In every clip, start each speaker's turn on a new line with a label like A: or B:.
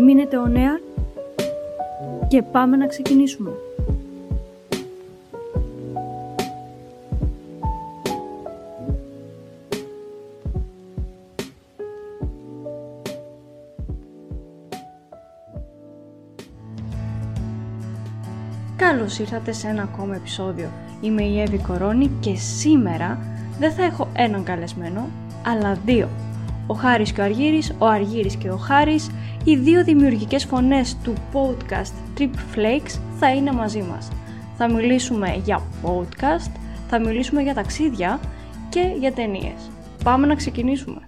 A: Μείνετε ο νέα και πάμε να ξεκινήσουμε. Καλώς ήρθατε σε ένα ακόμα επεισόδιο. Είμαι η Εύη Κορώνη και σήμερα δεν θα έχω έναν καλεσμένο, αλλά δύο. Ο Χάρης και ο Αργύρης, ο Αργύρης και ο Χάρης, οι δύο δημιουργικές φωνές του podcast Trip Flakes θα είναι μαζί μας. Θα μιλήσουμε για podcast, θα μιλήσουμε για ταξίδια και για ταινίες. Πάμε να ξεκινήσουμε.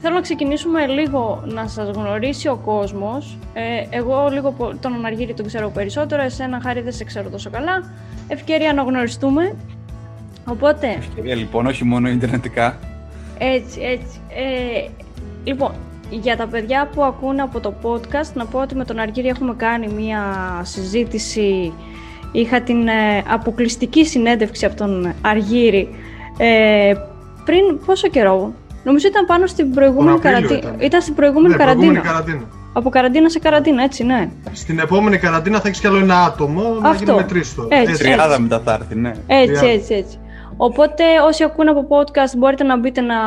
A: Θέλω να ξεκινήσουμε λίγο να σας γνωρίσει ο κόσμος. Ε, εγώ λίγο τον Αργύρη τον ξέρω περισσότερο, εσένα Χάρη δεν σε ξέρω τόσο καλά. Ευκαιρία να γνωριστούμε. Οπότε...
B: Ευκαιρία λοιπόν, όχι μόνο ιντερνετικά.
A: Έτσι, έτσι. Ε, λοιπόν, για τα παιδιά που ακούνε από το podcast, να πω ότι με τον Αργύρη έχουμε κάνει μία συζήτηση. Είχα την ε, αποκλειστική συνέντευξη από τον Αργύρη ε, πριν πόσο καιρό, Νομίζω ήταν πάνω στην προηγούμενη καραντίνα. Ήταν. ήταν στην προηγούμενη, ναι, καραντίνα.
C: καραντίνα.
A: Από καραντίνα σε καραντίνα, έτσι, ναι.
C: Στην επόμενη καραντίνα θα έχεις κι άλλο ένα άτομο Αυτό. να γίνει με τρει
B: τώρα. Έτσι, έτσι. Τριάδα μετά θα έρθει, ναι.
A: Έτσι, έτσι, έτσι. Οπότε όσοι ακούνε από podcast μπορείτε να μπείτε να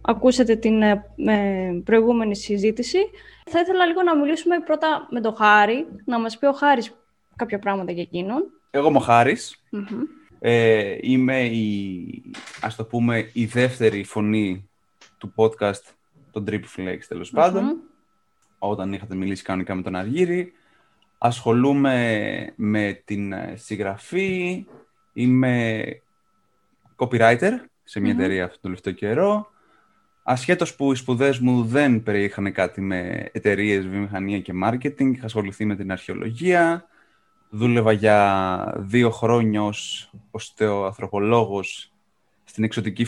A: ακούσετε την ε, προηγούμενη συζήτηση. Θα ήθελα λίγο να μιλήσουμε πρώτα με τον Χάρη, να μας πει ο Χάρης κάποια πράγματα για εκείνον.
B: Εγώ είμαι ο χαρης Ε, είμαι η, ας το πούμε, η δεύτερη φωνή του podcast, τον Trip Flex τέλος πάντων, όταν είχατε μιλήσει κανονικά με τον Αργύρη. Ασχολούμαι με την ε, συγγραφή, είμαι copywriter σε μια εταιρεία αυτόν τον τελευταίο καιρό. Ασχέτως που οι σπουδές μου δεν περιείχαν κάτι με εταιρείες, βιομηχανία και marketing, είχα ασχοληθεί με την αρχαιολογία, δούλευα για δύο χρόνια ως οστεοανθρωπολόγος στην εξωτική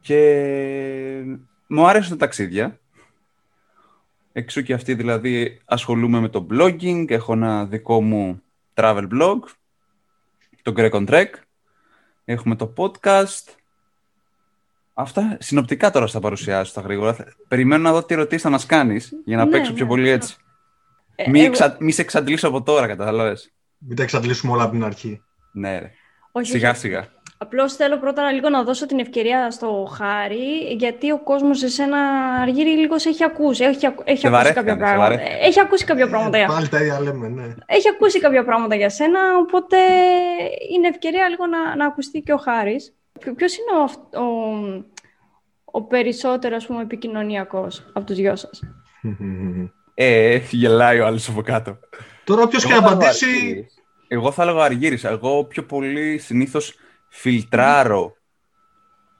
B: και μου άρεσαν τα ταξίδια. Εξού και αυτή δηλαδή ασχολούμαι με το blogging, έχω ένα δικό μου travel blog, το Greg on Trek, έχουμε το podcast. Αυτά συνοπτικά τώρα θα παρουσιάσω στα γρήγορα. Περιμένω να δω τι ερωτήσεις θα μας κάνεις για να ναι, παίξω πιο ναι, πολύ ναι. έτσι. Ε, μη, εξα... μη σε εξαντλήσω από τώρα, κατάλαβες.
C: Μην τα εξαντλήσουμε όλα από την αρχή.
B: Ναι, ρε. σιγά σιγά.
A: Απλώς θέλω πρώτα λίγο να δώσω την ευκαιρία στο Χάρη, γιατί ο κόσμος σε ένα αργύρι λίγος σε έχει ακούσει. Έχει, έχει ακούσει κάποια πράγματα. Έχει ακούσει κάποια πράγματα για
C: Πάλι τα ίδια λέμε, ναι.
A: Έχει ακούσει κάποια πράγματα για σένα, οπότε είναι ευκαιρία λίγο να, να ακουστεί και ο Χάρης. Ποιο είναι ο, ο, ο περισσότερο, ας πούμε, επικοινωνιακός από τους δυο σας;
B: ε, γελάει ο άλλος από κάτω.
C: Τώρα ποιος και να απαντήσει...
B: Εγώ θα έλεγα Αργύρης. Εγώ πιο πολύ συνήθως φιλτράρω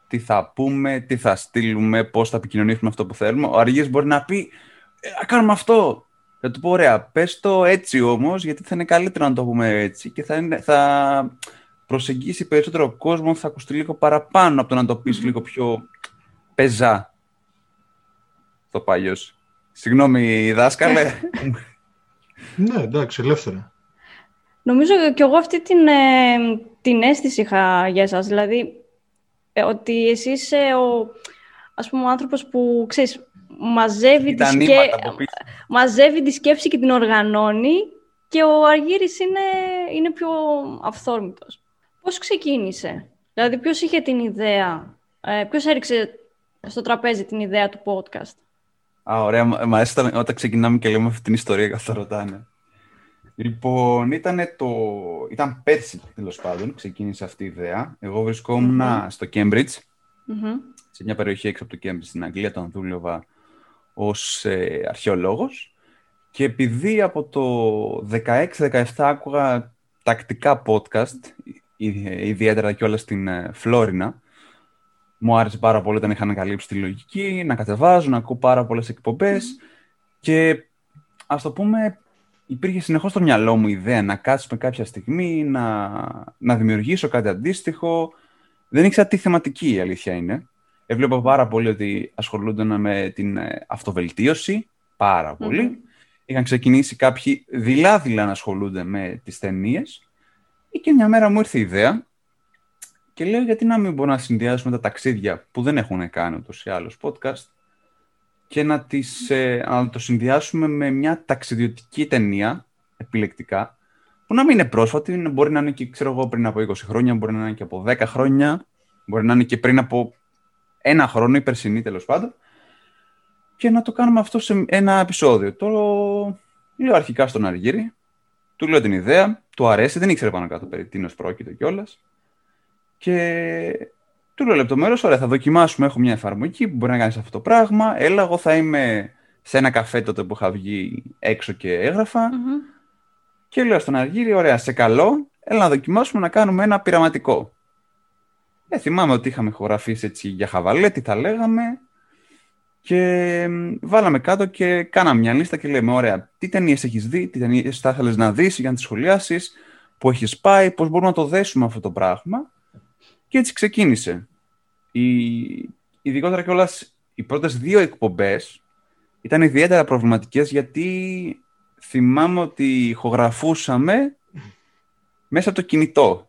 B: τι θα πούμε, τι θα στείλουμε, πώς θα επικοινωνήσουμε αυτό που θέλουμε. Ο Αργύρης μπορεί να πει, ε, κάνουμε αυτό. Θα του πω, ωραία, πες το έτσι όμως, γιατί θα είναι καλύτερο να το πούμε έτσι και θα, είναι, θα προσεγγίσει περισσότερο κόσμος, θα ακουστεί λίγο παραπάνω από το να το πεις λίγο πιο πεζά. Το παλιός. Συγγνώμη, δάσκαλε.
C: ναι, εντάξει, ελεύθερα.
A: Νομίζω και εγώ αυτή την, ε, την αίσθηση είχα για εσάς. Δηλαδή, ε, ότι εσύ είσαι ο, ας πούμε, ο άνθρωπος που, ξέρεις, μαζεύει τη, σκέ... μαζεύει τη σκέψη και την οργανώνει και ο Αργύρης είναι, είναι πιο αυθόρμητος. Πώς ξεκίνησε, δηλαδή ποιος είχε την ιδέα, ε, ποιος έριξε στο τραπέζι την ιδέα του podcast;
B: Α, ωραία. Μα όταν ξεκινάμε και λέμε αυτή την ιστορία καθώς ρωτάνε. Λοιπόν, ήταν, το... ήταν πέρσι τέλος πάντων, ξεκίνησε αυτή η ιδέα. Εγώ βρισκόμουν στο Cambridge, σε μια περιοχή έξω από το Cambridge στην Αγγλία, τον δούλευα ως ε, αρχαιολόγος. Και επειδή από το 16-17 άκουγα τακτικά podcast, ιδιαίτερα και όλα στην ε, Φλόρινα, μου άρεσε πάρα πολύ όταν είχα ανακαλύψει τη λογική, να κατεβάζω, να ακούω πάρα πολλές εκπομπές και ας το πούμε υπήρχε συνεχώς στο μυαλό μου η ιδέα να κάτσουμε κάποια στιγμή, να, να δημιουργήσω κάτι αντίστοιχο. Δεν ήξερα τι θεματική η αλήθεια είναι. Έβλεπα πάρα πολύ ότι ασχολούνται με την ε, αυτοβελτίωση, πάρα Είχαν ξεκινήσει κάποιοι δειλά-δειλά να ασχολούνται με τις ταινίες. Και μια μέρα μου ήρθε η ιδέα και λέω γιατί να μην μπορούμε να συνδυάσουμε τα ταξίδια που δεν έχουν κάνει ούτως ή άλλως podcast και να, τις, ε, να το συνδυάσουμε με μια ταξιδιωτική ταινία, επιλεκτικά, που να μην είναι πρόσφατη, μπορεί να είναι και ξέρω εγώ, πριν από 20 χρόνια, μπορεί να είναι και από 10 χρόνια, μπορεί να είναι και πριν από ένα χρόνο, η περσινή τέλος πάντων, και να το κάνουμε αυτό σε ένα επεισόδιο. Το λέω αρχικά στον Αργύρι, του λέω την ιδέα, του αρέσει, δεν ήξερε πάνω κάτω περί τίνος πρόκειται κιόλας. Και του λέω λεπτομέρως, ωραία, θα δοκιμάσουμε. Έχω μια εφαρμογή που μπορεί να κάνεις αυτό το πράγμα. Έλα, εγώ θα είμαι σε ένα καφέ τότε που είχα βγει έξω και έγραφα. Και λέω στον Αργύρι, ωραία, σε καλό, έλα να δοκιμάσουμε να κάνουμε ένα πειραματικό. Ε, θυμάμαι ότι είχαμε ηχογραφήσει έτσι για χαβαλέ, τι θα λέγαμε. Και βάλαμε κάτω και κάναμε μια λίστα και λέμε: Ωραία, τι ταινίες έχεις δει, τι ταινίες θα ήθελες να δεις για να τις σχολιάσεις, που έχεις πάει, πώς μπορούμε να το δέσουμε αυτό το πράγμα. Και έτσι ξεκίνησε. Η... Ειδικότερα κιόλα οι πρώτες δύο εκπομπές ήταν ιδιαίτερα προβληματικές γιατί θυμάμαι ότι ηχογραφούσαμε μέσα από το κινητό.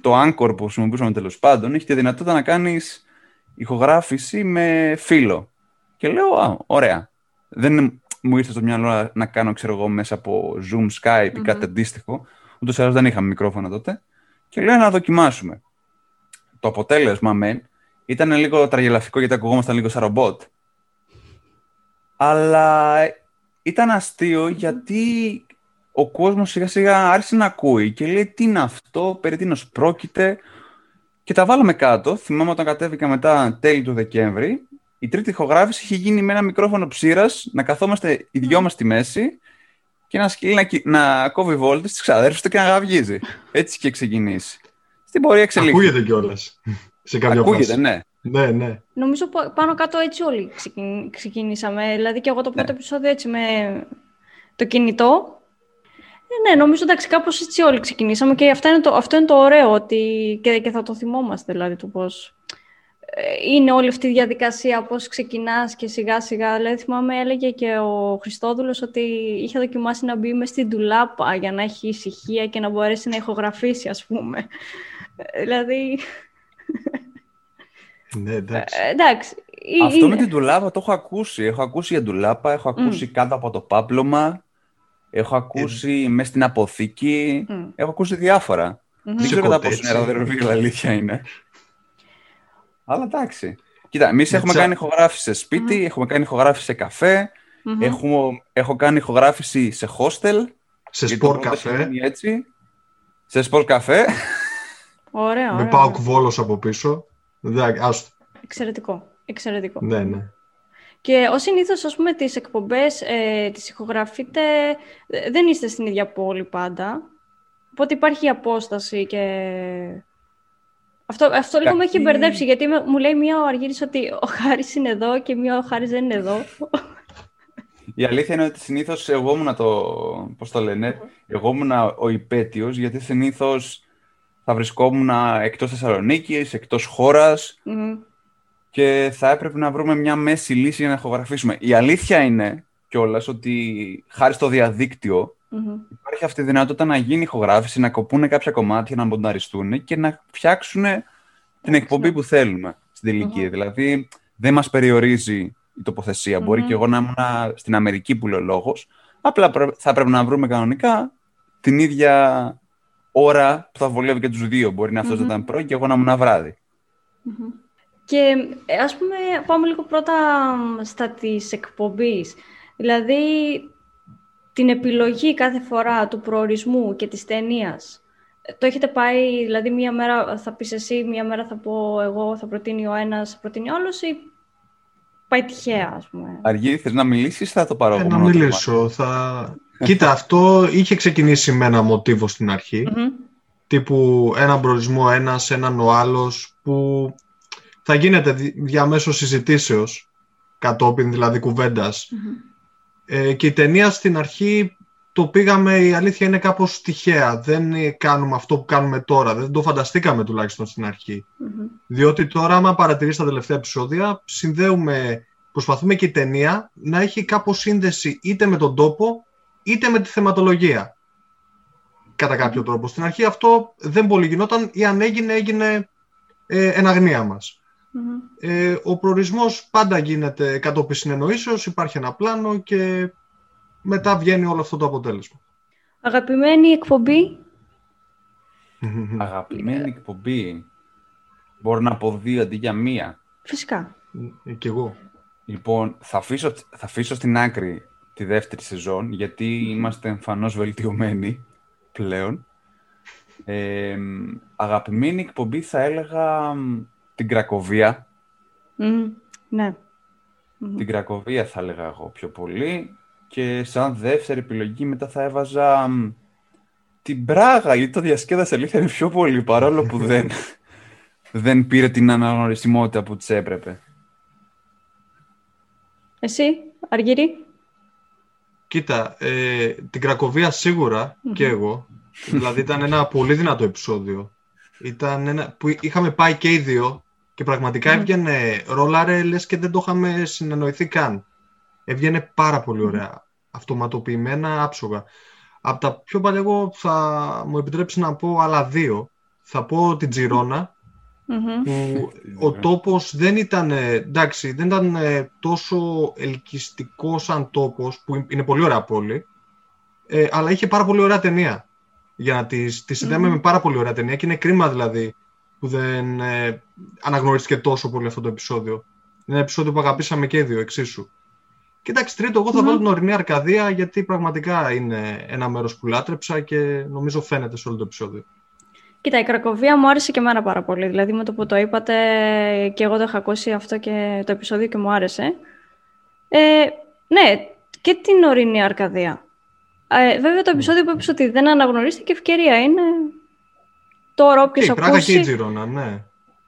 B: Το Anchor που χρησιμοποιούσαμε τέλος πάντων είχε τη δυνατότητα να κάνεις ηχογράφηση με φίλο. Και λέω, α, ωραία. Δεν μου ήρθε στο μυαλό να κάνω, ξέρω εγώ, μέσα από Zoom, Skype ή κάτι αντίστοιχο. Ούτως ή άλλως δεν είχαμε μικρόφωνο τότε. Και λέω να δοκιμάσουμε το αποτέλεσμα μεν ήταν λίγο τραγελαφικό γιατί ακουγόμασταν λίγο σαν ρομπότ. Αλλά ήταν αστείο γιατί ο κόσμος σιγά σιγά άρχισε να ακούει και λέει τι είναι αυτό, περί τίνος πρόκειται και τα βάλαμε κάτω. Θυμάμαι όταν κατέβηκα μετά τέλη του Δεκέμβρη η τρίτη ηχογράφηση είχε γίνει με ένα μικρόφωνο ψήρας να καθόμαστε οι δυο μας στη μέση και ένας σκύλι να, να κόβει βόλτες στις ξαδέρφους του και να γαυγίζει. Έτσι και ξεκινήσει στην πορεία εξελίχθηκε.
C: Ακούγεται κιόλας. Σε κάποια
B: Ακούγεται, ναι.
C: Ναι, ναι.
A: Νομίζω πάνω κάτω έτσι όλοι ξεκινήσαμε. Δηλαδή και εγώ το πρώτο ναι. επεισόδιο έτσι με το κινητό. Ναι, ναι, νομίζω εντάξει κάπως έτσι όλοι ξεκινήσαμε και αυτό είναι το, αυτό είναι το ωραίο ότι και, και θα το θυμόμαστε δηλαδή του πώς ε, είναι όλη αυτή η διαδικασία, πώς ξεκινάς και σιγά σιγά. Δηλαδή θυμάμαι έλεγε και ο Χριστόδουλος ότι είχε δοκιμάσει να μπει μες στην τουλάπα για να έχει ησυχία και να μπορέσει να ηχογραφήσει ας πούμε. Δηλαδή...
C: Ναι, εντάξει.
A: Ε, εντάξει.
B: Αυτό με την ντουλάπα το έχω ακούσει. Έχω ακούσει για ντουλάπα, έχω ακούσει κάτω από το πάπλωμα, έχω ακούσει mm. μέσα στην αποθήκη, έχω ακούσει διάφορα. Δεν ξέρω κατά πόσο είναι αεροδρομίο, αλήθεια είναι. Αλλά εντάξει. Κοίτα, εμείς έχουμε κάνει ηχογράφηση σε σπίτι, έχουμε κάνει ηχογράφηση σε καφέ, έχουμε, έχω κάνει ηχογράφηση σε hostel.
C: Σε σπορ καφέ.
B: Έτσι. Σε σπορ καφέ.
A: Ωραία,
C: Με πάω κουβόλος από πίσω. Άστο.
A: Εξαιρετικό. Εξαιρετικό.
C: Ναι, ναι.
A: Και ως συνήθως, ας πούμε, τις εκπομπές ε, τις ηχογραφείτε, ε, δεν είστε στην ίδια πόλη πάντα. Οπότε υπάρχει απόσταση και... Αυτό, αυτό λίγο με έχει μπερδέψει, γιατί μου λέει μία ο Αργύρης ότι ο Χάρης είναι εδώ και μία ο Χάρης δεν είναι εδώ.
B: Η αλήθεια είναι ότι συνήθως εγώ ήμουν το, πώς το λένε, εγώ ήμουν ο υπέτειος, γιατί συνήθως θα βρισκόμουν εκτός Θεσσαλονίκης, εκτός και θα έπρεπε να βρούμε μια μέση λύση για να ηχογραφήσουμε. Η αλήθεια είναι κιόλας ότι χάρη στο διαδικτυο υπάρχει αυτή η δυνατότητα να γίνει ηχογράφηση, να κοπούν κάποια κομμάτια, να μπονταριστούν και να φτιάξουν την εκπομπή που θέλουμε στην τελικη Δηλαδή δεν μας περιορίζει η τοποθεσία. Μπορεί και εγώ να ήμουν στην Αμερική που λέω λόγος, απλά θα πρέπει να βρούμε κανονικά την ίδια ώρα που θα βολεύει και τους δύο. Μπορεί να αυτός mm-hmm. να ήταν πρωί και εγώ να ήμουν βράδυ.
A: Και ε, ας πούμε πάμε λίγο πρώτα στα της εκπομπής. Δηλαδή την επιλογή κάθε φορά του προορισμού και της ταινίας. Το έχετε πάει, δηλαδή μία μέρα θα πεις εσύ, μία μέρα θα πω εγώ, θα προτείνει ο ένας, θα προτείνει ο άλλος ή πάει τυχαία, ας πούμε;
B: Αργή, θες να μιλήσεις, θα το πάρω
C: ε, Να μιλήσω, θα... Κοίτα, αυτό είχε ξεκινήσει με ένα μοτίβο στην αρχη Τύπου έναν προορισμό ένας, έναν ο άλλος, που θα γίνεται διαμέσως συζητήσεως, κατόπιν δηλαδή Ε, και η ταινία στην αρχή το πήγαμε, η αλήθεια είναι κάπως τυχαία. Δεν κάνουμε αυτό που κάνουμε τώρα. Δεν το φανταστήκαμε τουλάχιστον στην αρχη Διότι τώρα, άμα παρατηρήσει τα τελευταία επεισόδια, συνδέουμε, προσπαθούμε και η ταινία να έχει κάπως σύνδεση είτε με τον τόπο, είτε με τη θεματολογία. Κατά κάποιο τρόπο. Στην αρχή αυτό δεν πολύ γινόταν ή αν έγινε, έγινε ε, εν αγνία μας. Ε, ο προορισμός πάντα γίνεται κατόπιν συνεννοήσεως, υπάρχει ένα πλάνο και μετά βγαίνει όλο αυτό το αποτέλεσμα.
A: Αγαπημένη εκπομπή;
B: Αγαπημένη εκπομπή. Μπορώ να πω δύο αντί για μία.
A: Φυσικά.
C: Ε, κι εγώ.
B: Λοιπόν, θα αφήσω, θα αφήσω στην άκρη τη δεύτερη σεζόν, γιατί είμαστε εμφανώς βελτιωμένοι πλέον. Ε, αγαπημένη εκπομπή θα έλεγα την Κρακοβία.
A: ναι.
B: Την Κρακοβία θα έλεγα εγώ πιο πολύ. Και σαν δεύτερη επιλογή μετά θα έβαζα την Πράγα, γιατί το διασκέδασε αλήθεια είναι πιο πολύ, παρόλο που δεν, δεν πήρε την αναγνωρισιμότητα που της έπρεπε.
A: Εσύ, Αργύρη.
C: Κοίτα, ε, την Κρακοβία και εγώ. δηλαδή ήταν ένα πολύ δυνατό επεισόδιο. Ήταν ένα που είχαμε πάει και οι δύο και πραγματικά έβγαινε ρόλαρε λες και δεν το είχαμε συνεννοηθεί καν. Έβγαινε πάρα πολύ ωραία. Αυτοματοποιημένα, άψογα. Από τα πιο παλιά εγώ θα μου επιτρέψεις να πω άλλα δύο. Θα πω την τζιρονα που ο τόπος δεν ήταν, εντάξει, δεν ήταν ε, τόσο ελκυστικός σαν τόπος, που είναι πολύ ωραία πόλη, ε, αλλά είχε πάρα πολύ ωραία ταινία. Για να τη, τη συνδέαμε με πάρα πολύ ωραία ταινία και είναι κρίμα δηλαδή που δεν ε, αναγνωρίστηκε τόσο πολύ αυτό το επεισόδιο. Είναι ένα επεισόδιο που αγαπήσαμε και οι δύο εξίσου. Κοιτάξτε, τρίτο, εγώ θα βάλω την ορεινή Αρκαδία γιατί πραγματικά είναι ένα μέρος που λάτρεψα και νομίζω φαίνεται σε όλο το επεισόδιο.
A: Κοίτα, η Κρακοβία μου άρεσε και εμένα πάρα πολύ. Δηλαδή με το που το είπατε και εγώ το είχα ακούσει αυτό και το επεισόδιο και μου άρεσε. Ε, ναι, και την ορεινή Αρκαδία. Ε, βέβαια το επεισόδιο που είπες ότι δεν αναγνωρίστηκε ευκαιρία είναι τώρα όποιος
C: okay, ακούσει... και η Τζιρόνα, ναι.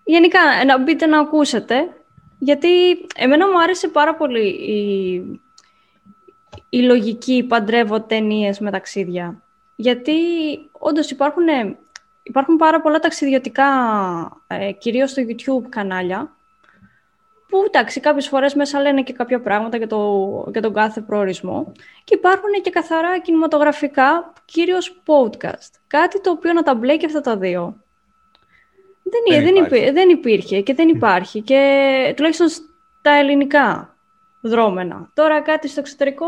A: Γενικά, να μπείτε να ακούσετε γιατί εμένα μου άρεσε πάρα πολύ η, η λογική παντρεύω ταινίες με ταξίδια. Γιατί όντως υπάρχουν, υπάρχουν πάρα πολλά ταξιδιωτικά, ε, κυρίως στο YouTube κανάλια, που εντάξει, κάποιες φορές μέσα λένε και κάποια πράγματα για, το, για τον κάθε προορισμό και υπάρχουν και καθαρά κινηματογραφικά, κυρίως podcast. Κάτι το οποίο να τα μπλέκει αυτά τα δύο. Δεν, δεν, υπήρχε. δεν υπήρχε και δεν υπάρχει. Και τουλάχιστον στα ελληνικά δρόμενα. Τώρα κάτι στο εξωτερικό.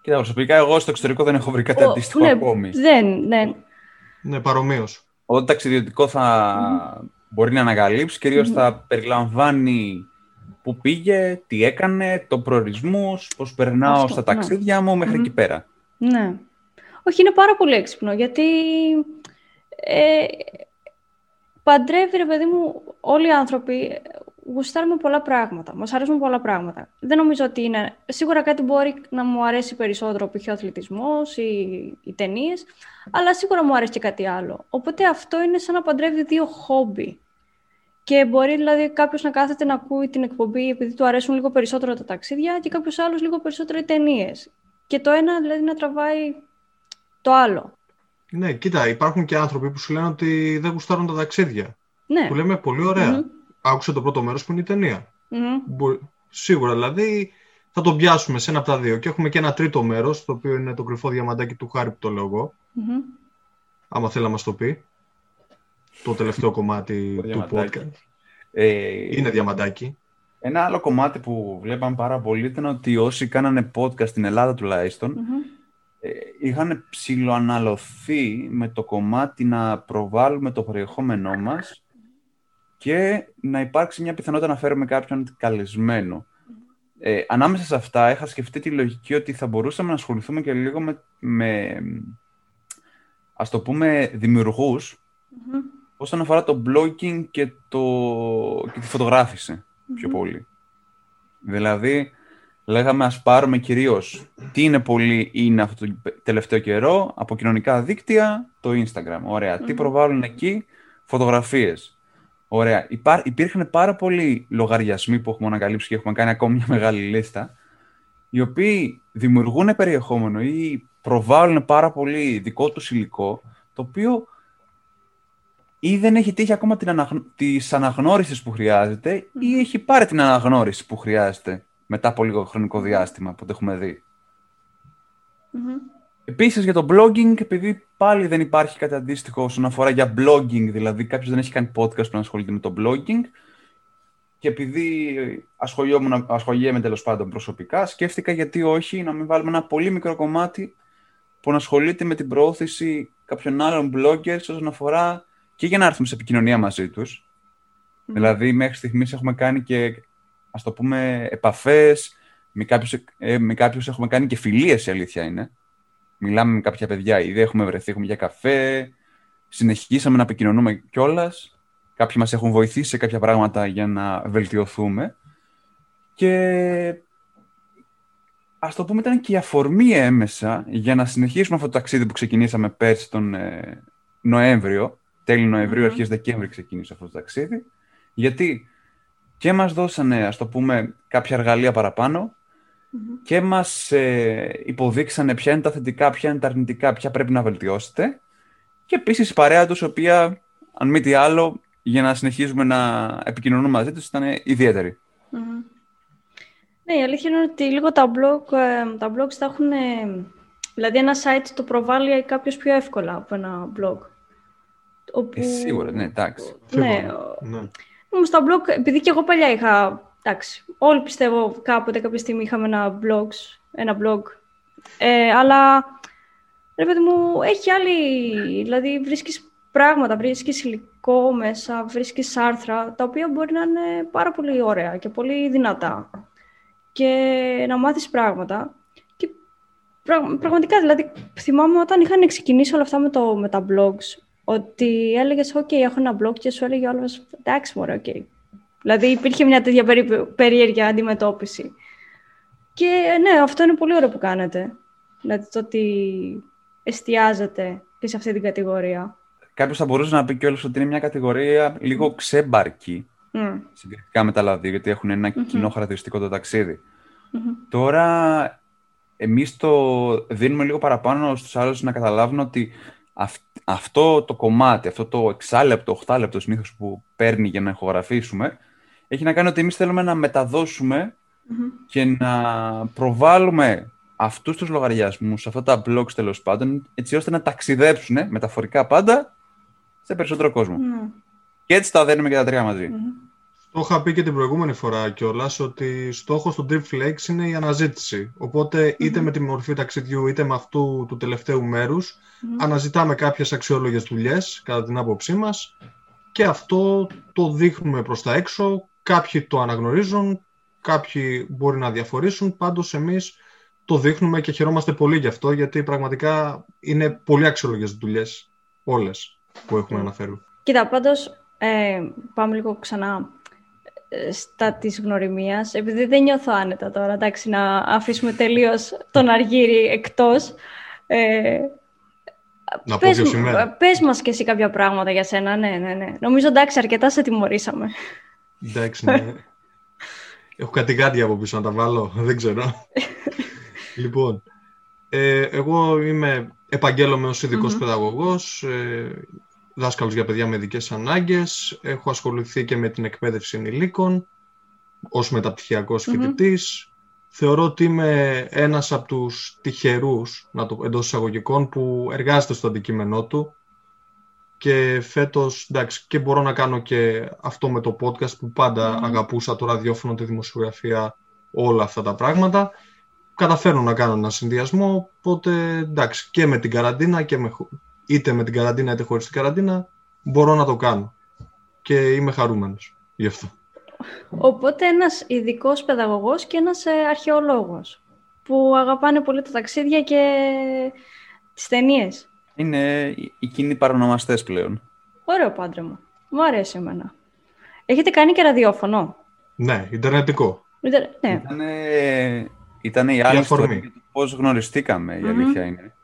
B: Κοίτα, προσωπικά εγώ στο εξωτερικό δεν έχω βρει κάτι Ο, αντίστοιχο
A: ναι,
B: ακόμη.
A: Δεν, ναι.
C: Ναι, παρομοίως.
B: Όταν ταξιδιωτικό θα μπορεί να ανακαλύψει, κυρίως θα περιλαμβάνει που πήγε, τι έκανε, το προορισμό, πώς περνάω στα ναι. ταξίδια μου μέχρι εκεί πέρα.
A: Ναι. Όχι, είναι πάρα πολύ έξυπνο, γιατί ε, παντρεύει, ρε παιδί μου, όλοι οι άνθρωποι γουστάρουμε πολλά πράγματα. Μας αρέσουν πολλά πράγματα. Δεν νομίζω ότι είναι. Σίγουρα κάτι μπορεί να μου αρέσει περισσότερο, π.χ. ο αθλητισμός ή οι ταινίες, αλλά σίγουρα μου αρέσει και κάτι άλλο. Οπότε αυτό είναι σαν να παντρεύει δύο χόμπι. Και μπορεί δηλαδή κάποιος να κάθεται να ακούει την εκπομπή επειδή του αρέσουν λίγο περισσότερο τα ταξίδια και κάποιος άλλος λίγο περισσότερο οι ταινίες. Και το ένα δηλαδή να τραβάει το άλλο.
C: Ναι, κοίτα, υπάρχουν και άνθρωποι που σου λένε ότι δεν γουστάρουν τα ταξίδια.
A: Ναι.
C: Που λέμε πολύ Άκουσε το πρώτο μέρος που είναι η ταινία. Σίγουρα, δηλαδή θα το πιάσουμε σε ένα από τα δύο. Και έχουμε και ένα τρίτο μέρος, το οποίο είναι το κρυφό διαμαντάκι του Χάρη που το λέω εγώ. Άμα θέλει να μας το πει. Το τελευταίο κομμάτι του podcast. Ε, είναι διαμαντάκι.
B: Ένα άλλο κομμάτι που βλέπαμε πάρα πολύ ήταν ότι όσοι κάνανε podcast στην Ελλάδα τουλάχιστον, ε, είχαν ψηλοαναλωθεί με το κομμάτι να προβάλλουμε το περιεχόμενό μας και να υπάρξει μια πιθανότητα να φέρουμε κάποιον καλεσμένο. Ε, ανάμεσα σε αυτά είχα σκεφτεί τη λογική ότι θα μπορούσαμε να ασχοληθούμε και λίγο με, με ας το πούμε, δημιουργους όσον αφορά το blogging και, το, και τη φωτογραφηση πιο πολύ. Δηλαδή, λέγαμε ας πάρουμε κυρίως τι είναι πολύ είναι αυτό το τελευταίο καιρό από κοινωνικά δίκτυα, το Instagram. Ωραία. Τι προβάλλουν εκεί, φωτογραφίες. Ωραία. Υπά, υπήρχαν πάρα πολλοί λογαριασμοί που έχουμε ανακαλύψει και έχουμε κάνει ακόμη μια μεγάλη λίστα, οι οποίοι δημιουργούν περιεχόμενο ή προβάλλουν πάρα πολύ δικό τους υλικό, το οποίο ή δεν έχει τύχει ακόμα την αναγ... της αναγνώρισης που χρειάζεται ή έχει πάρει την αναγνώριση που χρειάζεται μετά από λίγο χρονικό διάστημα που το έχουμε δει. Επίσης για το blogging, επειδή πάλι δεν υπάρχει κάτι αντίστοιχο όσον αφορά για blogging, δηλαδή κάποιος δεν έχει κάνει podcast που να ασχολείται με το blogging και επειδή ασχολιέμαι τέλος πάντων προσωπικά, σκέφτηκα γιατί όχι να μην βάλουμε ένα πολύ μικρό κομμάτι που να ασχολείται με την προώθηση κάποιων άλλων bloggers όσον αφορά και για να έρθουμε σε επικοινωνία μαζί τους. Δηλαδή μέχρι στιγμής έχουμε κάνει και ας το πούμε επαφές, με κάποιους, ε, με κάποιους έχουμε κάνει και φιλίες η αλήθεια είναι μιλάμε με κάποια παιδιά, ήδη έχουμε βρεθεί, έχουμε για καφέ, συνεχίσαμε να επικοινωνούμε κιόλας. Κάποιοι μας έχουν βοηθήσει σε κάποια πράγματα για να βελτιωθούμε. Και ας το πούμε ήταν και η αφορμή έμεσα για να συνεχίσουμε αυτό το ταξίδι που ξεκινήσαμε πέρσι τον ε, Νοέμβριο, τέλη Νοεμβρίου, mm-hmm. αρχές Δεκέμβρη ξεκίνησε αυτό το ταξίδι, γιατί και μας δώσανε, ας το πούμε, κάποια εργαλεία παραπάνω, και μας ε, υποδείξανε ποια είναι τα θετικά, ποια είναι τα αρνητικά, ποια πρέπει να βελτιώσετε και επίσης η παρέα τους, η οποία, αν μη τι άλλο, για να συνεχίζουμε να επικοινωνούμε μαζί τους, ήταν ιδιαίτερη.
A: Ναι, η αλήθεια είναι ότι λίγο τα blog, ε, τα blogs τα έχουν... Ε, δηλαδή ένα site το προβάλλει κάποιος πιο εύκολα από ένα blog.
B: Όπου... σίγουρα, ναι, εντάξει.
A: Ναι, ναι. Όμως τα blog, επειδή και εγώ παλιά είχα εντάξει, όλοι πιστεύω κάποτε κάποια στιγμή είχαμε ένα blog, ένα blog, ε, αλλά ρε παιδί μου, έχει άλλη, δηλαδή βρίσκεις πράγματα, βρίσκεις υλικό μέσα, βρίσκεις άρθρα, τα οποία μπορεί να είναι πάρα πολύ ωραία και πολύ δυνατά και να μάθεις πράγματα. Και πραγματικά, δηλαδή, θυμάμαι όταν είχαν ξεκινήσει όλα αυτά με, το, με τα blogs, ότι έλεγες, ok, έχω ένα blog και σου έλεγε όλος, εντάξει, μωρέ, ok, Δηλαδή υπήρχε μια τέτοια περί... περίεργη αντιμετώπιση. Και ναι, αυτό είναι πολύ ωραίο που κάνετε. Δηλαδή το ότι εστιάζετε και σε αυτή την κατηγορία.
B: Κάποιος θα μπορούσε να πει κιόλας ότι είναι μια κατηγορία λίγο ξέμπαρκη mm. συγκριτικά με τα λαδί, γιατί έχουν ένα mm-hmm. κοινό χαρακτηριστικό το ταξιδι mm-hmm. Τώρα, εμείς το δίνουμε λίγο παραπάνω στους άλλους να καταλάβουν ότι αυτό το κομμάτι, αυτό το εξάλεπτο, οχτάλεπτο συνήθως που παίρνει για να ηχογραφήσουμε, έχει να κάνει ότι εμείς θέλουμε να μεταδωσουμε και να προβάλλουμε αυτούς τους λογαριασμούς, αυτά τα blogs τέλος πάντων, έτσι ώστε να ταξιδέψουν μεταφορικά πάντα σε περισσότερο Και έτσι τα δένουμε και τα τρία μαζί.
C: Το είχα πει και την προηγούμενη φορά κιόλας ότι στόχος του Drip Flex είναι η αναζήτηση. Οπότε είτε με τη μορφή ταξιδιού είτε με αυτού του τελευταίου μέρους, αναζητάμε κάποιες αξιόλογες δουλειές, κατά την άποψή μας, και αυτό το δείχνουμε προς τα έξω. Κάποιοι το αναγνωρίζουν, κάποιοι μπορεί να διαφορήσουν. Πάντως εμείς το δείχνουμε και χαιρόμαστε πολύ γι' αυτό, γιατί πραγματικά είναι πολύ αξιόλογες δουλειές όλες που έχουμε αναφέρει.
A: Κοίτα, πάντως ε, πάμε λίγο ξανά στα της γνωριμίας, επειδή δεν νιώθω άνετα τώρα, εντάξει, να αφήσουμε τελείως τον Αργύρι εκτός. Ε,
C: να πες, πω
A: πες μας και εσύ κάποια πράγματα για σένα, ναι, ναι, ναι. Νομίζω, εντάξει, αρκετά σε τιμωρήσαμε.
C: Εντάξει, ναι. Έχω κάτι κάτι από πίσω να τα βάλω, δεν ξέρω. λοιπόν, ε, εγώ είμαι επαγγέλωμαι ως ειδικός mm-hmm. παιδαγωγός, ε, δάσκαλος για παιδιά με ειδικές ανάγκες, έχω ασχοληθεί και με την εκπαίδευση ενηλίκων ως μεταπτυχιακός φοιτητής. Θεωρώ ότι είμαι ένας από τους τυχερούς, να το, εντός εισαγωγικών, που εργάζεται στο αντικείμενό του και φέτος, εντάξει, και μπορώ να κάνω και αυτό με το podcast που πάντα αγαπούσα, το ραδιόφωνο, τη δημοσιογραφία, όλα αυτά τα πράγματα. Καταφέρνω να κάνω ένα συνδυασμό, οπότε εντάξει, και με την καραντίνα και με, είτε με την καραντίνα είτε χωρίς την καραντίνα, μπορώ να το κάνω. Και είμαι χαρούμενος γι' αυτό.
A: Οπότε ένας ειδικός παιδαγωγός και ένας ε, αρχαιολόγος που αγαπάνε πολύ τα ταξίδια και τις ταινίες.
B: Είναι οι κοινοί παρονομαστές πλέον.
A: Ωραίο πάντρεμα. Μου αρέσει εμένα. Έχετε κάνει και ραδιόφωνο;
C: Ναι, ιντερνετικό.
A: ναι.
B: Ήτανε, η άλλη ιστορία πώς γνωριστήκαμε, η αλήθεια είναι.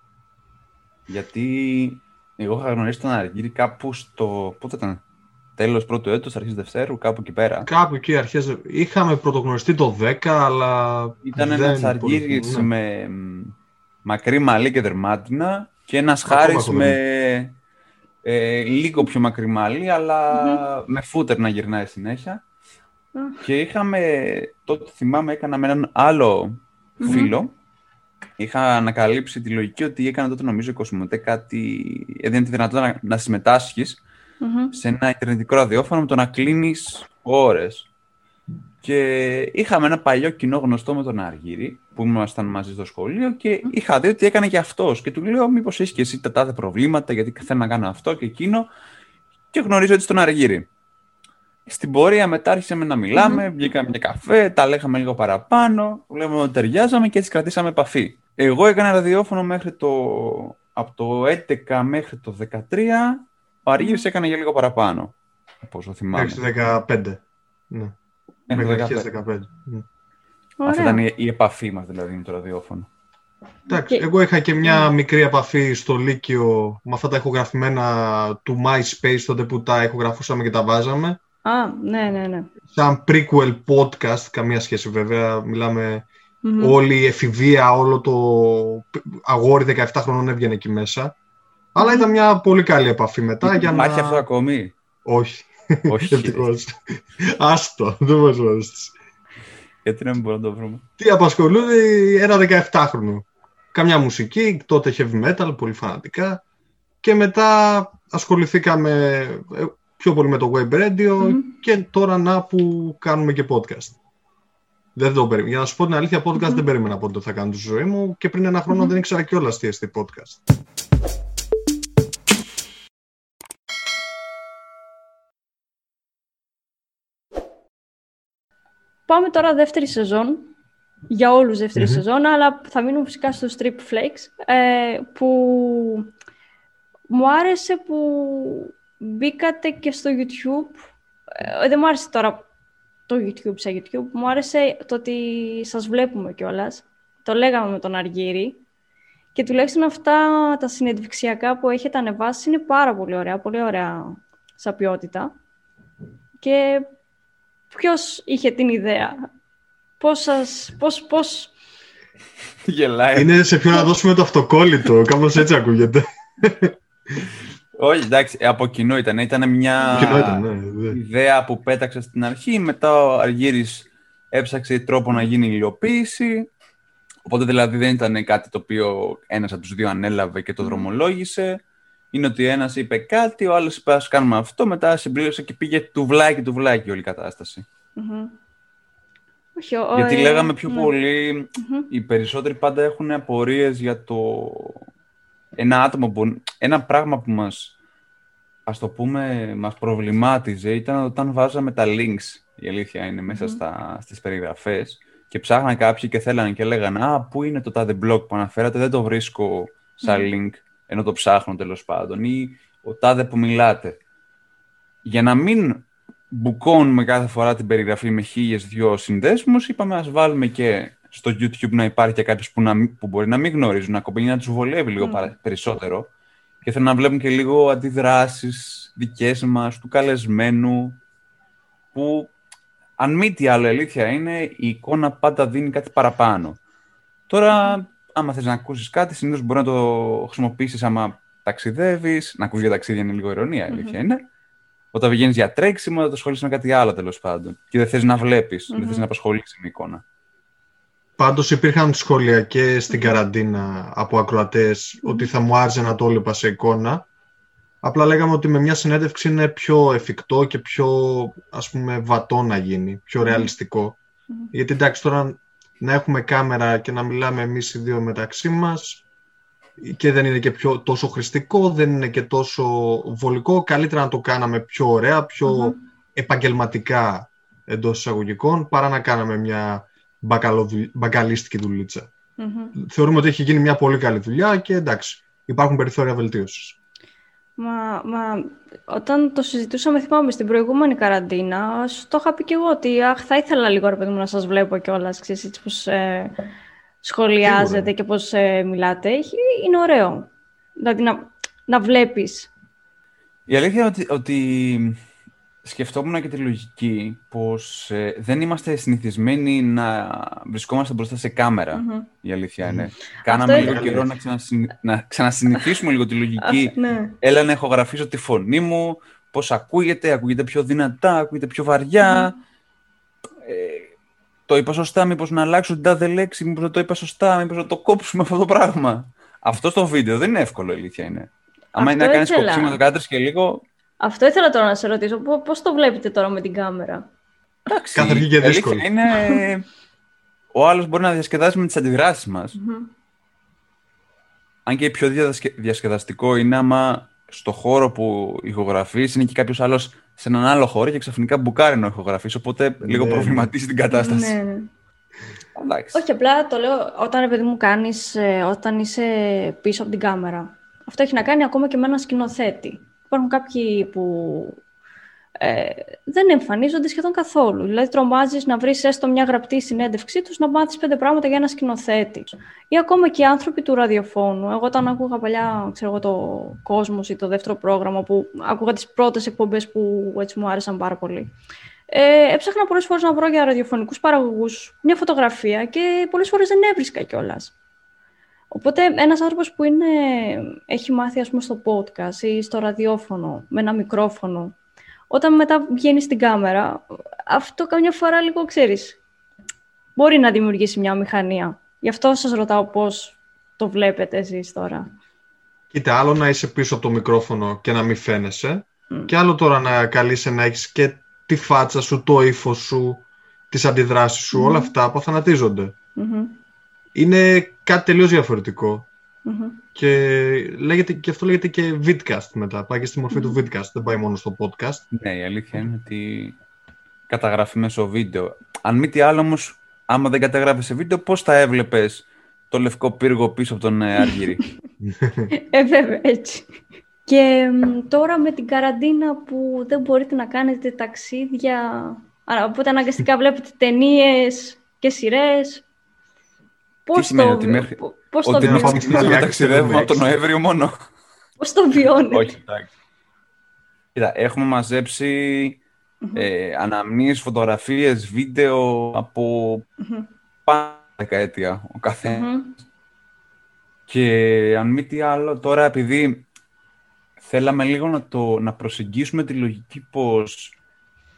B: Γιατί εγώ είχα γνωρίσει τον Αργύρι κάπου στο. Πότε ήταν. τέλος πρώτου έτους, αρχές Δευτέρου, κάπου εκεί πέρα.
C: Κάπου εκεί αρχές... Είχαμε πρωτογνωριστεί το 10, αλλά...
B: Ήταν ένας αργύρης ναι. με μακρύ μαλλί και δερμάτινα και ένας χάρης με ε, λίγο πιο μακρύ μαλλί, με φούτερ να γυρνάει συνέχεια. Και είχαμε, τότε θυμάμαι, έκανα με έναν άλλο φίλο, είχα ανακαλύψει τη λογική ότι έκανε τότε νομίζω η Κοσμοτέ κάτι, έδινε τη δυνατότητα να, να συμμετάσχεις σε ένα ιντερνετικό ραδιόφωνο με το να κλείνεις ώρες. Και είχαμε ένα παλιό κοινό γνωστό με τον Αργύρι, που ήμασταν μαζί στο σχολείο και είχα δει ότι έκανε και αυτός. Και του λέω μήπως έχεις και εσύ τα τάδε προβλήματα, γιατί θέλω να κάνω αυτό και εκείνο. Και γνωρίζω έτσι τον Αργύρι. Στην πορεία μετά άρχισαμε να μιλάμε, mm-hmm. βγήκαμε για καφέ, τα λέγαμε λίγο παραπάνω, βλέπουμε ότι ταιριάζαμε και έτσι κρατήσαμε επαφή. Εγώ έκανα ραδιόφωνο μέχρι το, από το 11 μέχρι το 13, ο Αργύρης έκανε για λίγο παραπάνω, όσο θυμάμαι.
C: Μέχρι το 15, ναι. Μέχρι το 15. Ναι.
B: Αυτή ήταν η, η επαφή μας δηλαδή με το ραδιόφωνο.
C: Εντάξει, εγώ είχα και μια μικρή επαφή στο Λύκειο με αυτά τα ηχογραφημένα του MySpace τότε που τα ηχογραφούσαμε και τα βάζαμε.
A: Α, ναι, ναι, ναι.
C: Σαν prequel podcast, καμία σχέση βέβαια, μιλάμε mm-hmm. όλη η εφηβεία, όλο το αγόρι 17 χρονών έβγαινε εκεί μέσα. Αλλά ήταν μια πολύ καλή επαφή μετά.
B: Για Υπάρχει να... αυτό ακόμη;
C: Όχι. Όχι. Άστο, δεν μας αρέσει.
B: Γιατί να μην μπορούμε να το βρούμε.
C: Τι απασχολούνται ένα 17χρονο. Καμιά μουσική, τότε heavy metal, πολύ φανατικά. Και μετά ασχοληθήκαμε ε, πιο πολύ με το web radio και τώρα να που κάνουμε και podcast. Δεν το περίμενα. Για να σου πω την αλήθεια, podcast δεν περίμενα πότε θα κάνω τη ζωή μου και πριν ένα χρόνο δεν ήξερα κιόλας τι έστει podcast.
A: Πάμε τώρα δεύτερη σεζόν, για όλους δεύτερη σεζόν, αλλά θα μείνουμε φυσικά στο Strip Flakes, ε, που μου άρεσε που μπήκατε και στο YouTube. Ε, δεν μου άρεσε τώρα το YouTube σε YouTube, μου άρεσε το ότι σας βλέπουμε κιόλας. Το λέγαμε με τον Αργύρι. Και τουλάχιστον αυτά τα συνεντευξιακά που έχετε ανεβάσει είναι πάρα πολύ ωραία, πολύ ωραία σαν ποιότητα. Και ποιος είχε την ιδέα, πώς σας, πώς, πώς...
B: Γελάει.
C: Είναι σε ποιο να δώσουμε το αυτοκόλλητο, κάπως έτσι ακούγεται.
B: Όχι, εντάξει, από κοινό ήταν. Ήταν μια
C: ήταν, ναι, ναι.
B: ιδέα που πέταξε στην αρχή. Μετά ο Αργύρης έψαξε τρόπο να γίνει υλοποίηση. Οπότε δηλαδή δεν ήταν κάτι το οποίο ένας από τους δύο ανέλαβε και το δρομολόγησε είναι ότι ένας είπε κάτι, ο άλλος είπε: Α κάνουμε αυτό, μετά συμπλήρωσε και πήγε τουβλάκι, τουβλάκι όλη η κατάσταση.
A: Mm-hmm.
B: Γιατί λέγαμε πιο ναι. πολυ οι περισσότεροι πάντα έχουν απορίες για το. Ένα άτομο που. Ένα πράγμα που μας. ας το πούμε, μας προβλημάτιζε ήταν όταν βάζαμε τα links, η αλήθεια είναι, μέσα στα, στις περιγραφές και ψάχναν κάποιοι και θέλανε και λέγανε «Α, πού είναι το τάδε blog που αναφέρατε, δεν το βρίσκω σαν link» ενώ το ψάχνω τέλος πάντων, ή ο τάδε που μιλάτε. Για να μην μπουκώνουμε κάθε φορά την περιγραφή με χίλιες δυο συνδέσμους, είπαμε ας βάλουμε και στο YouTube να υπάρχει και κάποιος που, που μπορεί να μην γνωρίζουν, να κομπίνει να τους βολεύει λίγο mm. περισσότερο και θέλουν να βλέπουν και λίγο αντιδράσεις δικές μας, του καλεσμένου, που αν μη τι άλλο αλήθεια είναι, η εικόνα πάντα δίνει κάτι παραπάνω. Τώρα άμα θες να ακούσεις κάτι, συνήθως μπορεί να το χρησιμοποιήσεις άμα ταξιδεύεις, να ακούσεις για ταξίδια είναι λίγο ηρωνία, αλήθεια είναι. Όταν βγαίνει για τρέξιμο, θα το ασχολείσαι με κάτι άλλο τέλος πάντων. Και δεν θες να βλέπεις, δεν θες να απασχολήσει με εικόνα.
C: Πάντως υπήρχαν σχόλια και στην καραντίνα από ακροατές ότι θα μου άρεσε να το έλεπα σε εικόνα. Απλά λέγαμε ότι με μια συνέντευξη είναι πιο εφικτό και πιο ας πούμε βατό να γίνει, πιο ρεαλιστικό. Γιατί εντάξει τώρα να έχουμε κάμερα και να μιλάμε εμείς οι δύο μεταξύ μας και δεν είναι και πιο, τόσο χρηστικό, δεν είναι και τόσο βολικό. Καλύτερα να το κάναμε πιο ωραία, πιο επαγγελματικά εντός εισαγωγικών, παρά να κάναμε μια μπακαλίστικη δουλίτσα. Θεωρούμε ότι έχει γίνει μια πολύ καλή δουλειά και εντάξει, υπάρχουν περιθώρια βελτίωσης.
A: Μα, μα όταν το συζητούσαμε, θυμάμαι, στην προηγούμενη καραντίνα, σου το είχα πει και εγώ ότι αχ, θα ήθελα λίγο ρε παιδί μου να σας βλέπω κιόλας, ξέρεις έτσι πώς ε, σχολιάζετε και πώς ε, μιλάτε. Είναι ωραίο. Δηλαδή να, να βλέπεις.
B: Η αλήθεια είναι ότι, ότι σκεφτόμουν και τη λογική πως ε, δεν είμαστε συνηθισμένοι να βρισκόμαστε μπροστά σε καμερα η αλήθεια είναι. Κάναμε λίγο καιρό να, να ξανασυνηθίσουμε λίγο τη λογική. ναι. Έλα να ηχογραφήσω τη φωνή μου, πώς ακούγεται, ακούγεται πιο δυνατά, ακούγεται πιο βαριά. Ε, το είπα σωστά, μήπως να αλλάξω την τάδε λέξη, μήπως να το είπα σωστά, μήπως να το κόψουμε αυτό το πράγμα. Αυτό στο βίντεο δεν είναι εύκολο, η αλήθεια είναι. Αν είναι να κάνεις κοψίμα το και λίγο,
A: αυτό ήθελα τώρα να σε ρωτήσω. Πώς το βλέπετε τώρα με την κάμερα;
B: Εντάξει, Καθαρχή και δύσκολο. Είναι... Ο άλλος μπορεί να διασκεδάσει με τις αντιδράσεις μας. Αν και πιο διασκεδαστικό είναι άμα στο χώρο που ηχογραφείς είναι και κάποιος άλλος σε έναν άλλο χώρο και ξαφνικά μπουκάρει να ηχογραφείς, οπότε ναι. λίγο προβληματίζει την κατάσταση. Ναι, ναι.
A: Εντάξει. Όχι, απλά το λέω όταν, παιδί μου, κάνεις, ε, όταν είσαι πίσω από την κάμερα. Αυτό έχει να κάνει ακόμα και με ένα σκηνοθέτη. Υπάρχουν κάποιοι που ε, δεν εμφανίζονται σχεδόν καθόλου. Δηλαδή, τρομάζεις να βρεις έστω μια γραπτή συνέντευξή τους να μάθεις πέντε πράγματα για ένα σκηνοθέτης. Ή ακόμα και οι άνθρωποι του ραδιοφώνου. Εγώ, όταν άκουγα παλιά ξέρω εγώ, το κόσμος ή το δεύτερο πρόγραμμα, που άκουγα τις πρώτες εκπομπές που έτσι μου άρεσαν πάρα πολύ. Ε, έψαχνα πολλές φορές να βρω για ραδιοφωνικούς παραγωγούς μια φωτογραφία και πολλές φορές δεν έβρισκα κιόλας. Οπότε ένας άνθρωπος που είναι, έχει μάθει ας πούμε, στο podcast ή στο ραδιόφωνο με ένα μικρόφωνο, όταν μετά βγαίνει στην κάμερα, αυτό καμιά φορά λίγο ξέρεις, μπορεί να δημιουργήσει μια μηχανία. Γι' αυτό σας ρωτάω πώς το βλέπετε εσείς τώρα.
C: Κοίτα, άλλο να είσαι πίσω από το μικρόφωνο και να μην φαίνεσαι και άλλο τώρα να καλείσαι να έχεις και τη φάτσα σου, το ύφος σου, τις αντιδράσεις σου, όλα αυτά αποθανατίζονται είναι κάτι τελείως Και, λέγεται, και αυτό λέγεται και vidcast μετά. Πάει και στη μορφη του vidcast, δεν πάει μόνο στο podcast.
B: Ναι, η αλήθεια είναι ότι καταγράφει μέσω βίντεο. Αν μη τι άλλο όμως, άμα δεν καταγράφει σε βίντεο, πώς θα έβλεπες το λευκό πύργο πίσω από τον ε, Αργύρι;
A: ε, βέβαια, έτσι. Και τώρα με την καραντίνα που δεν μπορείτε να κάνετε ταξίδια, οπότε αναγκαστικά βλέπετε ταινίες και σειρές,
B: Πώς Τι σημαίνει το... ότι μέχρι... Πώς ότι το ότι να ταξιδεύουμε από τον Νοέμβριο μόνο.
A: Πώς το βιώνεις;
B: Όχι, εντάξει. Κοίτα, έχουμε μαζέψει ε, αναμνήσεις, φωτογραφίες, βίντεο από mm-hmm. πάνω δεκαετία ο καθένας. Και αν μη τι άλλο, τώρα επειδή θέλαμε λίγο να, το, να προσεγγίσουμε τη λογική πως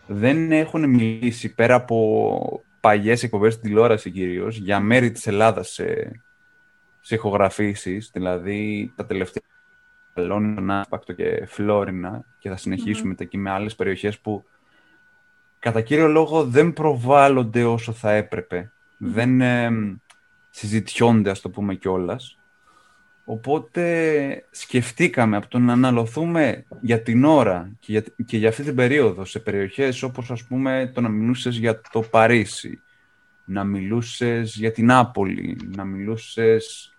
B: δεν έχουν μιλήσει πέρα από παλιές εκπομπές στην τηλεόραση κυρίως για μέρη της Ελλάδας σε, σε ηχογραφήσεις, δηλαδή τα τελευταία Λόνινα, Άσπακτο και Φλόρινα και θα συνεχίσουμε mm-hmm. εκεί με άλλες περιοχές που κατά κύριο λόγο δεν προβάλλονται όσο θα έπρεπε. Δεν ε, συζητιώνται, ας το πούμε κιόλας. Οπότε σκεφτήκαμε από το να αναλωθούμε για την ώρα και για, και για αυτή την περίοδο σε περιοχές όπως ας πούμε το να μιλούσες για το Παρίσι, να μιλούσες για την Άπολη, να μιλούσες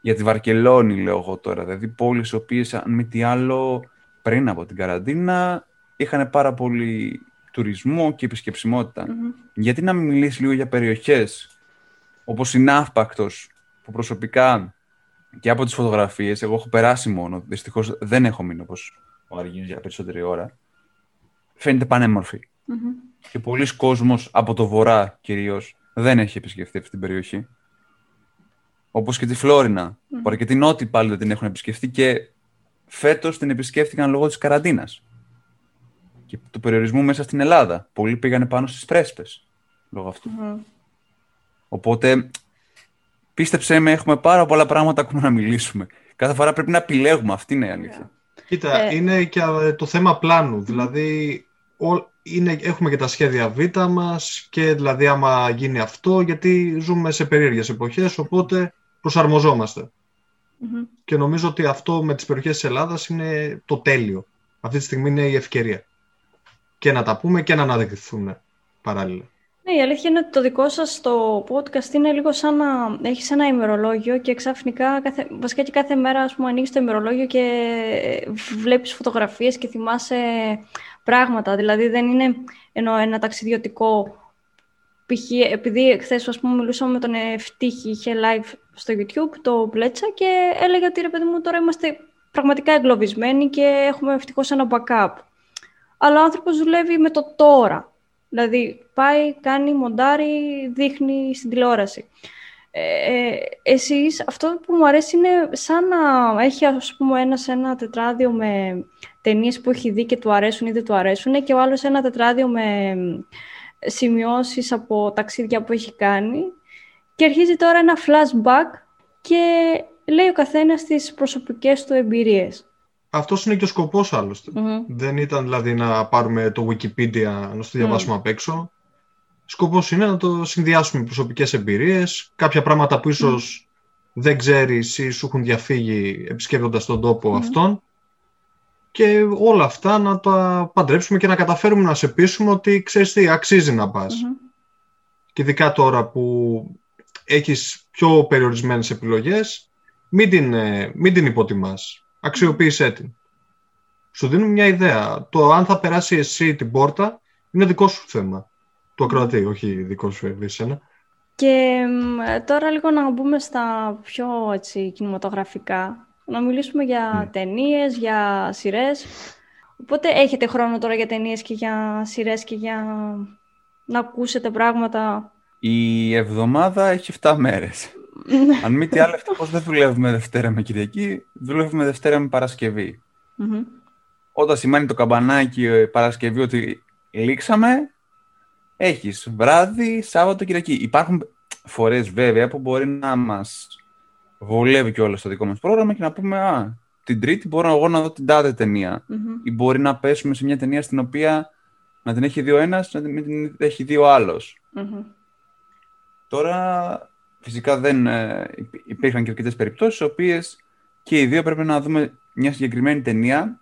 B: για τη Βαρκελόνη λέω εγώ τώρα, δηλαδή πόλεις οι οποίες αν μη τι άλλο πριν από την καραντίνα είχαν πάρα πολύ τουρισμό και επισκεψιμότητα. Γιατί να μην μιλήσεις λίγο για περιοχές όπως η Ναύπακτος που προσωπικά και από τις φωτογραφίες, εγώ έχω περάσει μόνο, δυστυχώς δεν έχω μείνει όπως ο Αργίνος για περισσότερη ώρα, φαίνεται πανέμορφη. Mm-hmm. Και πολλοί κόσμος από το βορρά κυρίως δεν έχει επισκεφτεί αυτή την περιοχή. Όπως και τη Φλόρινα, mm-hmm. που αρκετοί νότιοι πάλι δεν την έχουν επισκεφτεί και φέτος την επισκέφτηκαν λόγω της καραντίνας και του περιορισμού μέσα στην Ελλάδα. Πολλοί πήγανε πάνω στις πρέσπες λόγω αυτού. Mm-hmm. Οπότε πίστεψέ με, έχουμε πάρα πολλά πράγματα ακόμα να μιλήσουμε. Κάθε φορά πρέπει να επιλέγουμε. Αυτή είναι η αλήθεια.
C: Κοίτα, ε... είναι και ε, το θέμα πλάνου. Δηλαδή, είναι, έχουμε και τα σχέδια Β μας και δηλαδή άμα γίνει αυτό, γιατί ζούμε σε περίεργες εποχές, οπότε Και νομίζω ότι αυτό με τις περιοχές της Ελλάδας είναι το τέλειο. Αυτή τη στιγμή είναι η ευκαιρία. Και να τα πούμε και να αναδειχθούν παράλληλα.
A: Ναι, η αλήθεια είναι ότι το δικό σας το podcast είναι λίγο σαν να έχεις ένα ημερολόγιο και ξαφνικά, κάθε, βασικά και κάθε μέρα ας πούμε, ανοίγεις το ημερολόγιο και βλέπεις φωτογραφίες και θυμάσαι πράγματα. Δηλαδή δεν είναι ενώ ένα ταξιδιωτικό π.χ. επειδή χθες ας πούμε μιλούσαμε με τον Ευτύχη, είχε live στο YouTube το Πλέτσα και έλεγε ότι ρε παιδί μου τώρα είμαστε πραγματικά εγκλωβισμένοι και έχουμε ευτυχώς ένα backup. αλλά ο άνθρωπος δουλεύει με το τώρα. Δηλαδή, πάει, κάνει, μοντάρει, δείχνει στην τηλεόραση. Ε, εσείς, αυτό που μου αρέσει είναι σαν να έχει, ας πούμε, ένας ένα τετράδιο με ταινίες που έχει δει και του αρέσουν ή δεν του αρέσουν και ο άλλος ένα τετράδιο με σημειώσεις από ταξίδια που έχει κάνει και αρχίζει τώρα ένα flashback και λέει ο καθένας τις προσωπικές του εμπειρίες.
C: Αυτός είναι και ο σκοπός Δεν ήταν δηλαδή να πάρουμε το Wikipedia, να το διαβάσουμε mm. απ' έξω. Σκοπός είναι να το συνδυάσουμε με προσωπικές εμπειρίες, κάποια πράγματα που ίσως δεν ξέρεις ή σου έχουν διαφύγει επισκέπτοντας τον τόπο αυτόν και όλα αυτά να τα παντρέψουμε και να καταφέρουμε να σε πείσουμε ότι ξέρεις τι, αξίζει να πας. Και ειδικά τώρα που έχεις πιο περιορισμένες επιλογές, μην την, ε, μην την υποτιμάς. Αξιοποίησέ την. Σου δίνω μια ιδέα. Το αν θα περάσει εσύ την πόρτα είναι δικό σου θέμα. Το ακροατή, όχι δικό σου εσένα.
A: Και τώρα λίγο να μπούμε στα πιο έτσι, κινηματογραφικά. Να μιλήσουμε για mm. ταινίες, για σειρές. Οπότε έχετε χρόνο τώρα για ταινίες και για σειρές και για να ακούσετε πράγματα;
B: Η εβδομάδα έχει 7 μέρες. Ναι. Αν μη τι άλλο, ευτυχώς δεν δουλεύουμε Δευτέρα με Κυριακή, δουλεύουμε Δευτέρα με παρασκευη Όταν σημαίνει το καμπανάκι ε, Παρασκευή ότι λήξαμε, έχεις βράδυ, Σάββατο, Κυριακή. Υπάρχουν φορές βέβαια που μπορεί να μας βολεύει και όλο στο δικό μας πρόγραμμα και να πούμε «Α, την Τρίτη μπορώ εγώ να δω την τάδε Ή μπορεί να πέσουμε σε μια ταινία στην οποία να την έχει δει ο ένας, να την έχει δει ο αλλος Τώρα Φυσικά δεν ε, υπήρχαν και αρκετές περιπτώσεις, οι οποίες και οι δύο πρέπει να δούμε μια συγκεκριμένη ταινία,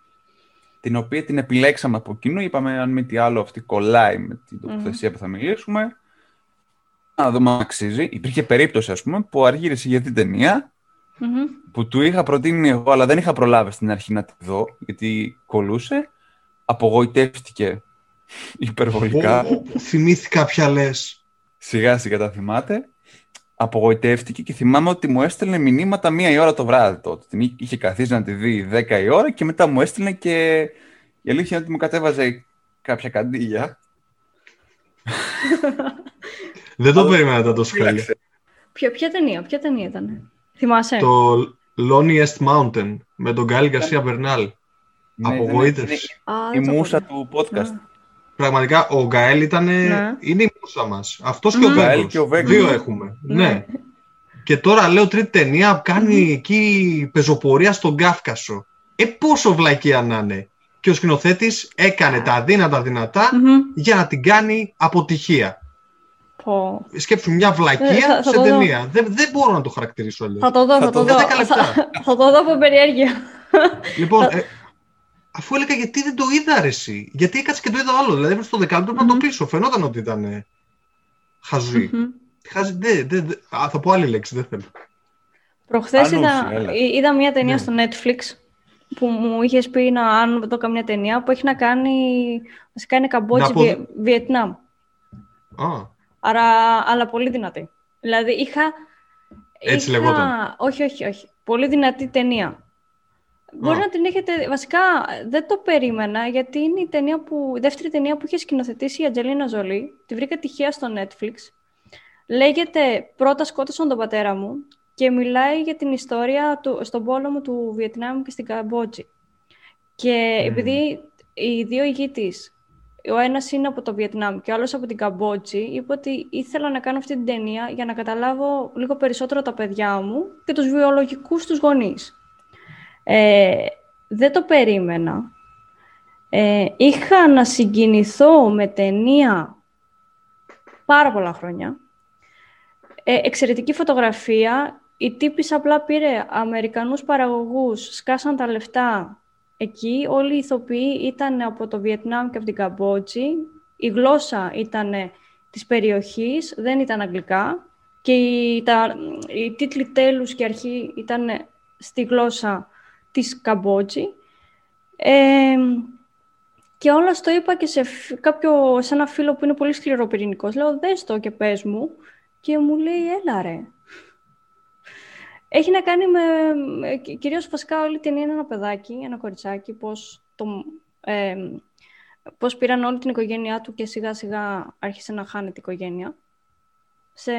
B: την οποία την επιλέξαμε από κοινού. Είπαμε, αν μη τι άλλο, αυτή κολλάει με την τοποθεσία που θα μιλήσουμε. Να δούμε αν αξίζει. Υπήρχε περίπτωση, ας πούμε, που αργύρισε για την ταινια που του είχα προτείνει εγώ, αλλά δεν είχα προλάβει στην αρχή να τη δω, γιατί κολούσε. Απογοητεύτηκε υπερβολικά.
C: Θυμήθηκα πια λες.
B: Σιγά σιγά τα θυμάται απογοητεύτηκε και θυμάμαι ότι μου έστελνε μηνύματα μία η ώρα το βράδυ τότε. Την είχε καθίσει να τη δει δέκα η ώρα και μετά μου έστελνε και η αλήθεια είναι ότι μου κατέβαζε κάποια καντήλια.
C: Δεν το περίμενα τόσο καλή.
A: Ποια, ποια ταινία, ποια ταινία ήταν; Θυμάσαι;
C: Το Loneliest Mountain με τον Γκάλι Γκαρσία Μπερνάλ. Απογοήτευση.
B: Η μουσα του podcast.
C: Πραγματικά ο Γκαέλ ήταν. Ναι. Είναι η μουσα μας. Αυτός και, ο Βέγκος. Δύο έχουμε. Ναι. ναι. Και τώρα λέω τρίτη ταινία κάνει εκεί πεζοπορία στον Κάφκασο. Ε, πόσο βλακία να είναι. Και ο σκηνοθέτης έκανε τα αδύνατα δυνατά για να την κάνει αποτυχία. Πω. Σκέψου μια βλακεία ε, σε ταινία. Δεν, δεν μπορώ να το χαρακτηρίσω αλλιώ.
A: Θα το δω, θα, το δω. Θα, το δω από περιέργεια.
C: Λοιπόν, ε, Αφού έλεγα γιατί δεν το είδα ρε εσύ. Γιατί έκατσε και το είδα άλλο. Δηλαδή στο δεκάλεπτο mm-hmm. να το πίσω. Φαινόταν ότι ήταν χαζή. Mm-hmm. Χαζή. Δε, δε, δε. Α, θα πω άλλη λέξη, δεν θέλω.
A: Προχθές είδα, είδα μια ταινία ναι. στο Netflix που μου είχες πει να αν δω καμιά ταινία που έχει να κάνει. Βασικά είναι Καμπότζη, πω... Βιετνάμ.
C: Α.
A: Άρα, αλλά πολύ δυνατή. Δηλαδή είχα.
C: Έτσι είχα... λεγόταν.
A: Όχι, όχι, όχι. Πολύ δυνατή ταινία. Μπορεί να την έχετε. Βασικά δεν το περίμενα, γιατί είναι η, ταινία που, η δεύτερη ταινία που είχε σκηνοθετήσει η Ατζελίνα Ζολή. Τη βρήκα τυχαία στο Netflix. Λέγεται Πρώτα σκότωσαν τον πατέρα μου και μιλάει για την ιστορία του, στον πόλεμο του Βιετνάμ και στην Καμπότζη. Και mm. επειδή οι δύο ηγεί τη, ο ένας είναι από το Βιετνάμ και ο άλλος από την Καμπότζη, είπε ότι ήθελα να κάνω αυτή την ταινία για να καταλάβω λίγο περισσότερο τα παιδιά μου και τους βιολογικούς τους γονείς. Ε, δεν το περίμενα. Ε, είχα να συγκινηθώ με ταινία πάρα πολλά χρόνια. Ε, εξαιρετική φωτογραφία. Η τύπης απλά πήρε Αμερικανούς παραγωγούς, σκάσαν τα λεφτά εκεί. Όλοι οι ηθοποιοί ήταν από το Βιετνάμ και από την Καμπότζη. Η γλώσσα ήταν της περιοχής, δεν ήταν αγγλικά. Και οι, τα, οι τίτλοι τέλους και αρχή ήταν στη γλώσσα της Καμπότζη. Ε, και όλα το είπα και σε, κάποιο, σε ένα φίλο που είναι πολύ σκληροπυρηνικός. Λέω, δες το και πες μου. Και μου λέει, έλα ρε. Έχει να κάνει με... Κυρίως βασικά όλη την είναι ένα παιδάκι, ένα κοριτσάκι, πώς το, ε, πώς πήραν όλη την οικογένειά του και σιγά σιγά άρχισε να χάνει την οικογένεια. Σε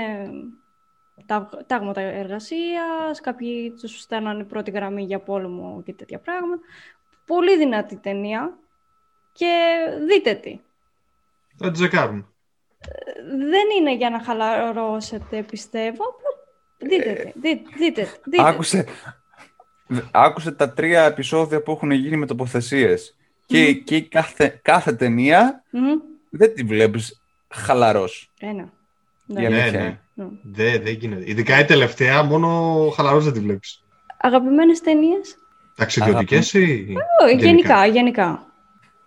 A: τάγματα εργασίας, κάποιοι τους στέλνανε πρώτη γραμμή για πόλεμο και τέτοια πράγματα. Πολύ δυνατή ταινία και δείτε τι.
C: Θα τη ζεκάρουν.
A: Δεν είναι για να χαλαρώσετε, πιστεύω. Δείτε τι. Δείτε, δείτε, δείτε.
B: Άκουσε, άκουσε τα τρία επεισόδια που έχουν γίνει με τοποθεσίες. Και, και κάθε, κάθε ταινία δεν τη βλέπεις χαλαρός.
A: Ένα.
B: Ναι, ναι. ναι.
C: Δεν δε γίνεται. Ειδικά η τελευταία, μόνο χαλαρός δεν τη βλέπεις.
A: Αγαπημένες ταινίες;
C: Ταξιδιωτικές ή
A: γενικά, γενικά;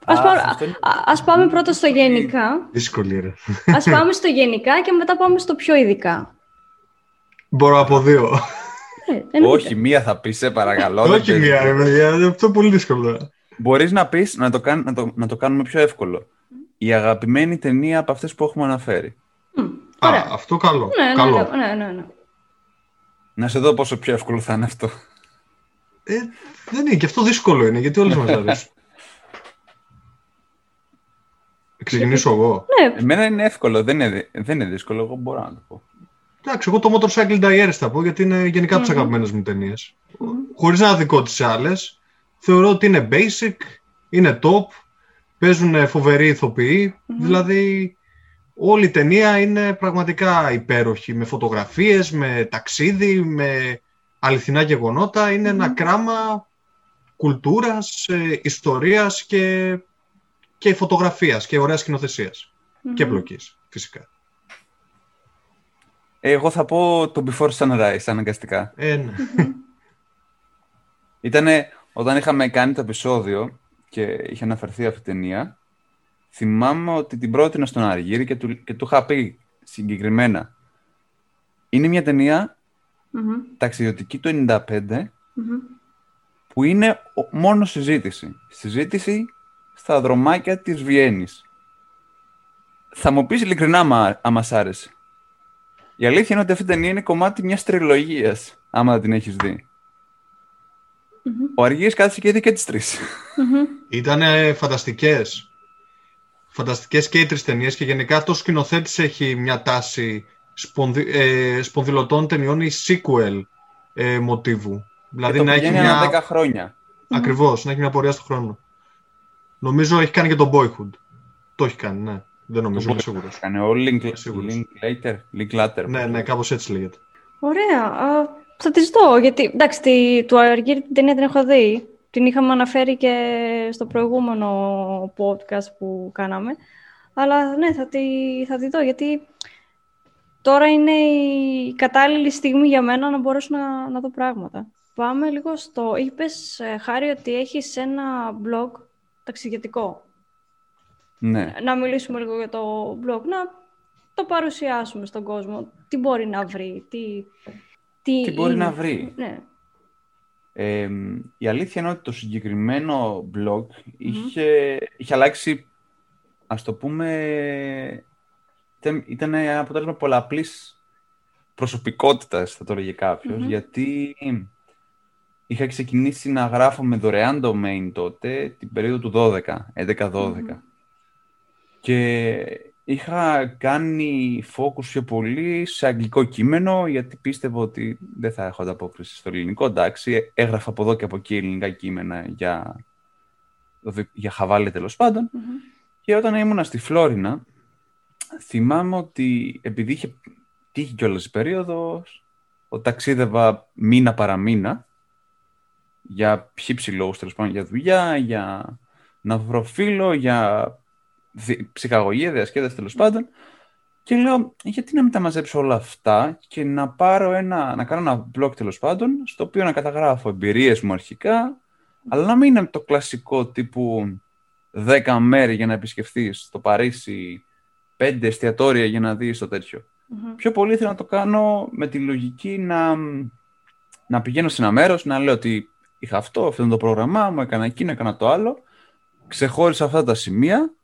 A: Ας, πάμε, ας πάμε πρώτα στο γενικά.
C: Δύσκολη, ρε.
A: Ας πάμε στο γενικά και μετά πάμε στο πιο ειδικά.
C: Μπορώ από δύο.
B: Ε, Όχι, μία θα πεις, σε παρακαλώ.
C: Όχι μία, ρε παιδιά. Αυτό είναι πολύ δύσκολο.
B: Μπορείς να πεις, να το, να, το, να το κάνουμε πιο εύκολο. Η αγαπημένη ταινία από αυτές που έχουμε αναφέρει.
C: Α, αυτό καλό.
A: Ναι, ναι,
C: καλό.
A: Ναι, ναι, ναι,
B: Να σε δω πόσο πιο εύκολο θα είναι αυτό.
C: Ε, δεν είναι, και αυτό δύσκολο είναι, γιατί όλες μας αρέσουν. Ξεκινήσω εγώ.
A: Ναι.
B: Εμένα είναι εύκολο, δεν είναι, δεν είναι δύσκολο, εγώ μπορώ να το πω.
C: Εντάξει, εγώ το Motorcycle Diaries θα πω, γιατί είναι γενικά mm-hmm. τις αγαπημένες μου ταινίες. Mm-hmm. Χωρίς να δικό τις άλλες, θεωρώ ότι είναι basic, είναι top, παίζουν φοβεροί ηθοποιοί, δηλαδή όλη η ταινία είναι πραγματικά υπέροχη, με φωτογραφίες, με ταξίδι, με αληθινά γεγονότα, είναι ένα κράμα κουλτούρας, ε, ιστορίας και, και φωτογραφίας και ωραίας και πλοκής φυσικά.
B: Εγώ θα πω το Before Sunrise αναγκαστικά.
C: Ε, ναι.
B: Ήτανε όταν είχαμε κάνει το επεισόδιο και είχε αναφερθεί αυτή η ταινία, θυμάμαι ότι την πρότεινα στον Αργύρι και του, και του είχα πει συγκεκριμένα. Είναι μια ταινία ταξιδιωτική του 95 που είναι μόνο συζήτηση. Συζήτηση στα δρομάκια της Βιέννης. Θα μου πεις ειλικρινά άμα σ' άρεσε. Η αλήθεια είναι ότι αυτή η ταινία είναι κομμάτι μιας τριλογίας, άμα δεν την έχεις δει. Ο Αργύρης κάθισε και είδε και τις τρεις.
C: Ήτανε φανταστικές. Φανταστικές και οι τρεις ταινίες και γενικά το σκηνοθέτης έχει μια τάση σπονδυ, ε, σπονδυλωτών ταινιών ή sequel ε, μοτίβου.
B: Δηλαδή να έχει μια... 10 χρόνια.
C: Ακριβώς, να έχει μια πορεία στον χρόνο. Νομίζω έχει κάνει και το Boyhood. Το έχει κάνει, ναι. Δεν νομίζω, είμαι σίγουρος.
B: Κάνει ο Linklater. Linklater.
C: Ναι, ναι, κάπως έτσι λέγεται.
A: Ωραία. Α, θα τη δω, γιατί εντάξει, τη, του Αργύρι την ταινία την έχω δει. Την είχαμε αναφέρει και στο προηγούμενο podcast που κάναμε. Αλλά ναι, θα τη, θα τη δω, γιατί τώρα είναι η κατάλληλη στιγμή για μένα να μπορέσω να, να δω πράγματα. Πάμε λίγο στο... Είπες, ε, Χάρη, ότι έχεις ένα blog ταξιδιωτικό.
B: Ναι.
A: Να μιλήσουμε λίγο για το blog, να το παρουσιάσουμε στον κόσμο. Τι μπορεί να βρει, τι...
B: Τι, τι μπορεί να βρει.
A: Ναι.
B: Ε, η αλήθεια είναι ότι το συγκεκριμένο blog είχε, είχε αλλάξει, ας το πούμε, ήταν, ήταν ένα αποτέλεσμα πολλαπλής προσωπικότητας, θα το έλεγε καποιος γιατί είχα ξεκινήσει να γράφω με δωρεάν domain τότε, την περίοδο του 12, 11-12. Και είχα κάνει focus πιο πολύ σε αγγλικό κείμενο, γιατί πίστευα ότι δεν θα έχω ανταπόκριση στο ελληνικό. Εντάξει, έγραφα από εδώ και από εκεί ελληνικά κείμενα για, για χαβάλε τέλος Και όταν ήμουνα στη Φλόρινα, θυμάμαι ότι επειδή είχε τύχει κιόλας η περίοδος, ότι ταξίδευα μήνα παραμήνα, για ποιοι λόγους, τέλος πάντων, για δουλειά, για να βρω φίλο, για ψυχαγωγία, διασκέδαση τέλος πάντων. Και λέω, γιατί να μην τα μαζέψω όλα αυτά και να πάρω ένα, να κάνω ένα blog τέλος πάντων, στο οποίο να καταγράφω εμπειρίες μου αρχικά, αλλά να μην είναι το κλασικό τύπου 10 μέρη για να επισκεφθείς το Παρίσι, 5 εστιατόρια για να δεις το τέτοιο. Πιο πολύ θέλω να το κάνω με τη λογική να, να πηγαίνω σε ένα μέρος, να λέω ότι είχα αυτό, αυτό είναι το πρόγραμμά μου, έκανα εκείνο, έκανα το άλλο. Ξεχώρισα αυτά τα σημεία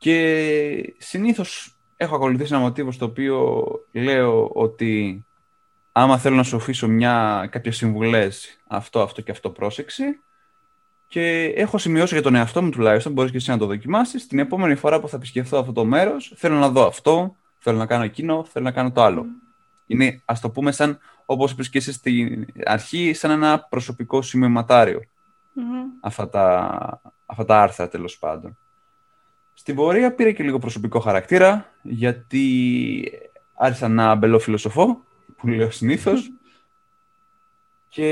B: και συνήθως έχω ακολουθήσει ένα μοτίβο στο οποίο λέω ότι άμα θέλω να σου αφήσω μια, κάποιες συμβουλές, αυτό, αυτό και αυτό πρόσεξε. και έχω σημειώσει για τον εαυτό μου τουλάχιστον, μπορείς και εσύ να το δοκιμάσεις. Την επόμενη φορά που θα επισκεφθώ αυτό το μέρος, θέλω να δω αυτό, θέλω να κάνω εκείνο, θέλω να κάνω το άλλο. Είναι, ας το πούμε, σαν όπως είπες και εσύ στην αρχή, σαν ένα προσωπικό σημειωματάριο. Αυτά, τα, αυτά τα άρθρα τέλος πάντων. Στην πορεία πήρε και λίγο προσωπικό χαρακτήρα, γιατί άρχισα να μπελοφιλοσοφώ, που λέω συνήθως. και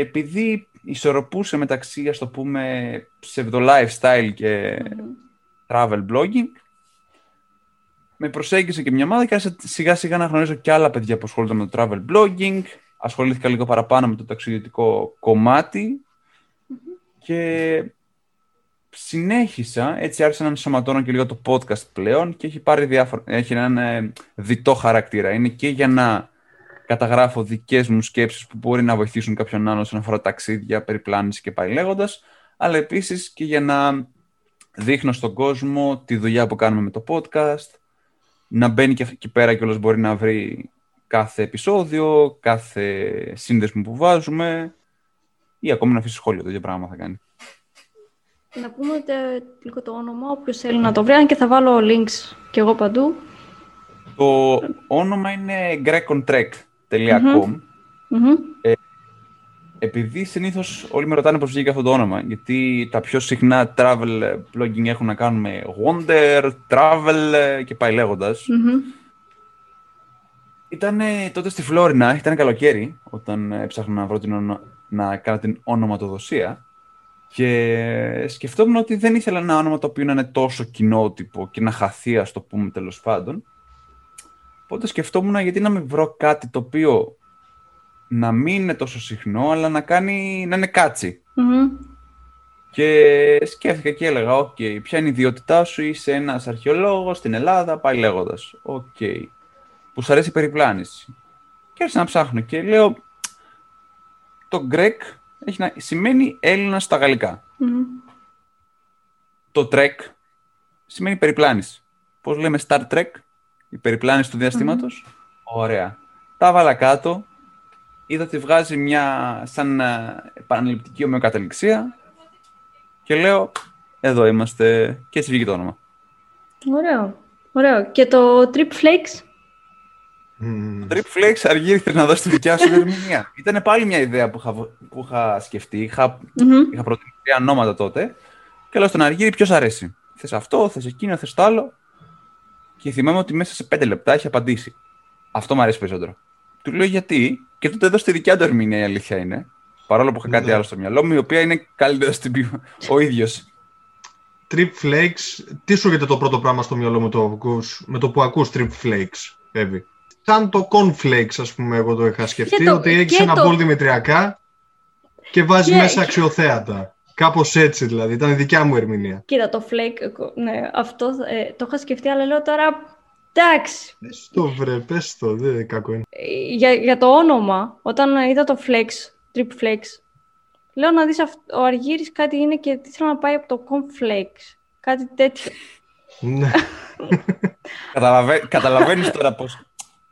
B: επειδή ισορροπούσε μεταξύ, ας το πούμε, ψευδο lifestyle και travel blogging, με προσέγγισε και μια ομάδα και άρχισα σιγά σιγά να γνωρίζω και άλλα παιδιά που ασχολούνται με το travel blogging. Ασχολήθηκα λίγο παραπάνω με το ταξιδιωτικό και συνέχισα, έτσι άρχισα να ενσωματώνω και λίγο το podcast πλέον και έχει πάρει διάφορα, έχει έναν ε, διτό χαρακτήρα. Είναι και για να καταγράφω δικές μου σκέψεις που μπορεί να βοηθήσουν κάποιον άλλον όσον αφορά ταξίδια, περιπλάνηση και πάει λέγοντας, αλλά επίσης και για να δείχνω στον κόσμο τη δουλειά που κάνουμε με το podcast, να μπαίνει και εκεί πέρα και όλος μπορεί να βρει κάθε επεισόδιο, κάθε σύνδεσμο που βάζουμε ή ακόμα να αφήσει σχόλιο, το ίδιο πράγμα θα κάνει.
A: Να πούμε λίγο το όνομα, όποιος θέλει να το βρει, αν και θα βάλω links και εγώ παντού.
B: Το όνομα είναι grecontrek.com ε, επειδή συνήθως όλοι με ρωτάνε πώς βγήκε αυτό το όνομα, γιατί τα πιο συχνά travel blogging έχουν να κάνουν με wonder, travel και πάει λέγοντας. Ήταν τότε στη Φλόρινα, ήταν καλοκαίρι, όταν έψαχνα να βρω την να κάνω την ονοματοδοσία. Και σκεφτόμουν ότι δεν ήθελα ένα όνομα το οποίο να είναι τόσο κοινότυπο και να χαθεί, ας το πούμε τέλος πάντων. Οπότε σκεφτόμουν γιατί να μην βρω κάτι το οποίο να μην είναι τόσο συχνό, αλλά να, κάνει, να είναι Και σκέφτηκα και έλεγα, OK, okay, ποια είναι η ιδιότητά σου, είσαι ένας αρχαιολόγος στην Ελλάδα, πάει λέγοντας. OK, okay. που σου αρέσει η περιπλάνηση. Και άρχισα να ψάχνω και λέω, το Grec έχει να... σημαίνει Έλληνα στα γαλλικά Το Trek σημαίνει περιπλάνηση. Πώς λέμε Star Trek, η περιπλάνηση του διαστηματος Ωραία. Τα βάλα κάτω, είδα ότι βγάζει μια σαν ε, επαναληπτική ομοιοκαταληξία και λέω, εδώ είμαστε και έτσι βγήκε το όνομα.
A: Ωραίο. Ωραίο. Και το Trip Flakes;
B: Mm. Trip Flex αργή ήρθε να δώσεις τη δικιά σου ερμηνεία. Ήταν πάλι μια ιδέα που είχα, που είχα σκεφτεί. Είχα, mm-hmm. είχα προτείνει τρία ονόματα τότε. Και λέω στον Αργύρι ποιος αρέσει. Θες αυτό, θες εκείνο, θες το άλλο. Και θυμάμαι ότι μέσα σε πέντε λεπτά έχει απαντήσει. Αυτό μου αρέσει περισσότερο. Του λέω γιατί. Και τότε εδώ στη δικιά του ερμηνεία η αλήθεια είναι. Παρόλο που είχα κάτι ναι. άλλο στο μυαλό μου, η οποία είναι καλύτερα στην πει ο ίδιος.
C: Trip Flakes, τι σου έρχεται το πρώτο πράγμα στο μυαλό μου το με το που ακούς Trip Flakes, Εύη; Σαν το cornflakes, ας πούμε, εγώ το είχα σκεφτεί, το, ότι έχεις ένα το... μπολ δημητριακά και βάζεις μέσα αξιοθέατα. Κάπως έτσι δηλαδή, ήταν η δικιά μου ερμηνεία.
A: Κοίτα, το flake, ναι, αυτό ε, το είχα σκεφτεί, αλλά λέω τώρα, εντάξει.
C: Πες το βρε, πες το, δεν κακό είναι.
A: Ε, για, για το όνομα, όταν είδα το flex, trip flex, λέω να δεις ο Αργύρης κάτι είναι και τι θέλω να πάει από το cornflakes, κάτι τέτοιο.
C: Ναι.
B: Καταλαβαίνεις τώρα πώς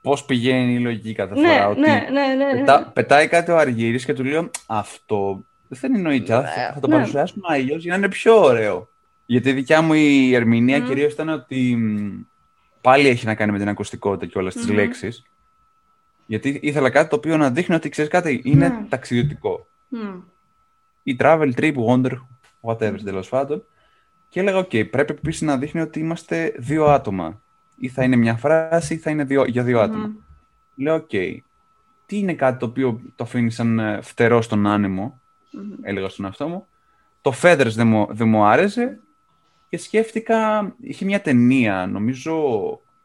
B: πώς πηγαίνει η λογική κάθε
A: ναι,
B: φορά.
A: ότι ναι, ναι, ναι,
B: πετά, πετάει κάτι ο Αργύρης και του λέω αυτό δεν εννοείται. Θα, θα το ναι. παρουσιάσουμε αλλιώς για να είναι πιο ωραίο. Γιατί η δικιά μου η ερμηνεία mm. κυρίως ήταν ότι πάλι έχει να κάνει με την ακουστικότητα και όλες τις λέξεις. Γιατί ήθελα κάτι το οποίο να δείχνει ότι ξέρεις κάτι, είναι ταξιδιωτικό. Ή travel, trip, wonder, whatever τέλος πάντων. Και έλεγα, OK, πρέπει επίσης να δείχνει ότι είμαστε δύο άτομα ή θα είναι μια φράση ή θα είναι δύο, για δύο άτομα. Λέω, οκ, τι είναι κάτι το οποίο το αφήνει σαν ε, φτερό στον άνεμο, έλεγα στον εαυτό μου. Το Feathers δεν μου, δεν μου άρεσε και σκέφτηκα, είχε μια ταινία, νομίζω,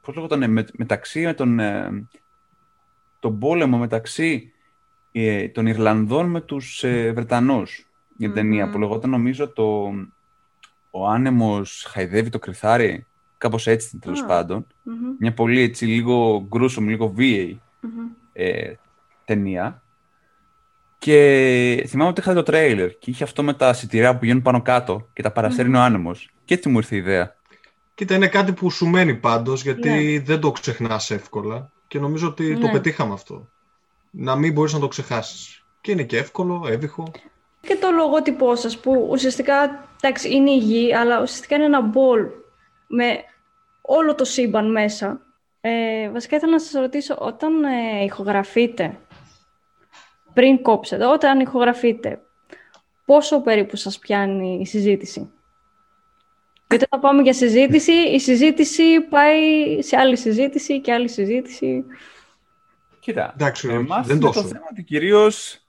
B: πώς λέγονταν, με, μεταξύ με τον, ε, τον πόλεμο μεταξύ ε, των Ιρλανδών με τους ε, Βρετανούς. Μια ταινία που λεγόταν, νομίζω, το «Ο άνεμος χαϊδεύει το κρυθάρι». Κάπως έτσι τέλος oh. πάντων. Mm-hmm. Μια πολύ έτσι λίγο gruesome, λίγο VA mm-hmm. ε, ταινία. Και θυμάμαι ότι είχα το τρέιλερ και είχε αυτό με τα σιτηρά που πηγαίνουν πάνω κάτω και τα παρασέρνει mm-hmm. ο άνεμος. Και έτσι μου ήρθε η ιδέα.
C: Κοίτα, είναι κάτι που σου μένει πάντως γιατί yeah. δεν το ξεχνάς εύκολα και νομίζω ότι yeah. το πετύχαμε αυτό. Να μην μπορείς να το ξεχάσεις. Και είναι και εύκολο, έβυχο.
A: Και το λογότυπό σας που ουσιαστικά εντάξει, είναι η γη, αλλά ουσιαστικά είναι ένα μπολ με όλο το σύμπαν μέσα. Ε, βασικά ήθελα να σας ρωτήσω, όταν ε, ηχογραφείτε, πριν κόψετε, όταν ηχογραφείτε, πόσο περίπου σας πιάνει η συζήτηση; Γιατί όταν πάμε για συζήτηση, η συζήτηση πάει σε άλλη συζήτηση και άλλη συζήτηση.
B: Κοίτα,
C: Εντάξει,
B: εμάς
C: δεν
B: είναι
C: τόσο.
B: το θέμα ότι κυρίως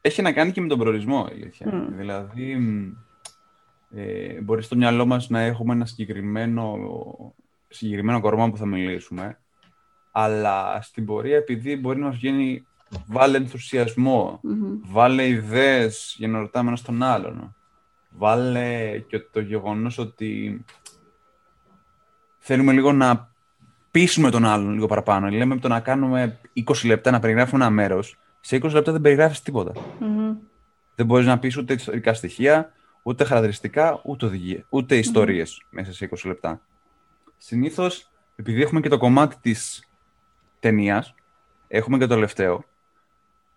B: έχει να κάνει και με τον προορισμό, η αλήθεια.
A: Μμ.
B: Δηλαδή, μ, ε, μπορεί στο μυαλό μας να έχουμε ένα συγκεκριμένο, συγκεκριμένο κορμό που θα μιλήσουμε, αλλά στην πορεία, επειδή μπορεί να μας βγαίνει βάλε ενθουσιασμό,
A: Μμμ.
B: βάλε ιδέες για να ρωτάμε ένας τον άλλον, βάλε και το γεγονός ότι θέλουμε λίγο να πείσουμε τον άλλον λίγο παραπάνω. Λέμε το να κάνουμε 20 λεπτά να περιγράφουμε ένα μέρος, σε 20 λεπτά δεν περιγράφεις τίποτα.
A: Μμμ.
B: Δεν μπορείς να πεις ούτε ιστορικά στοιχεία, ούτε χαρακτηριστικά, ούτε, οδηγίες, ούτε ιστορίες μέσα σε 20 λεπτά. Συνήθως, επειδή έχουμε και το κομμάτι της ταινίας, έχουμε και το τελευταίο,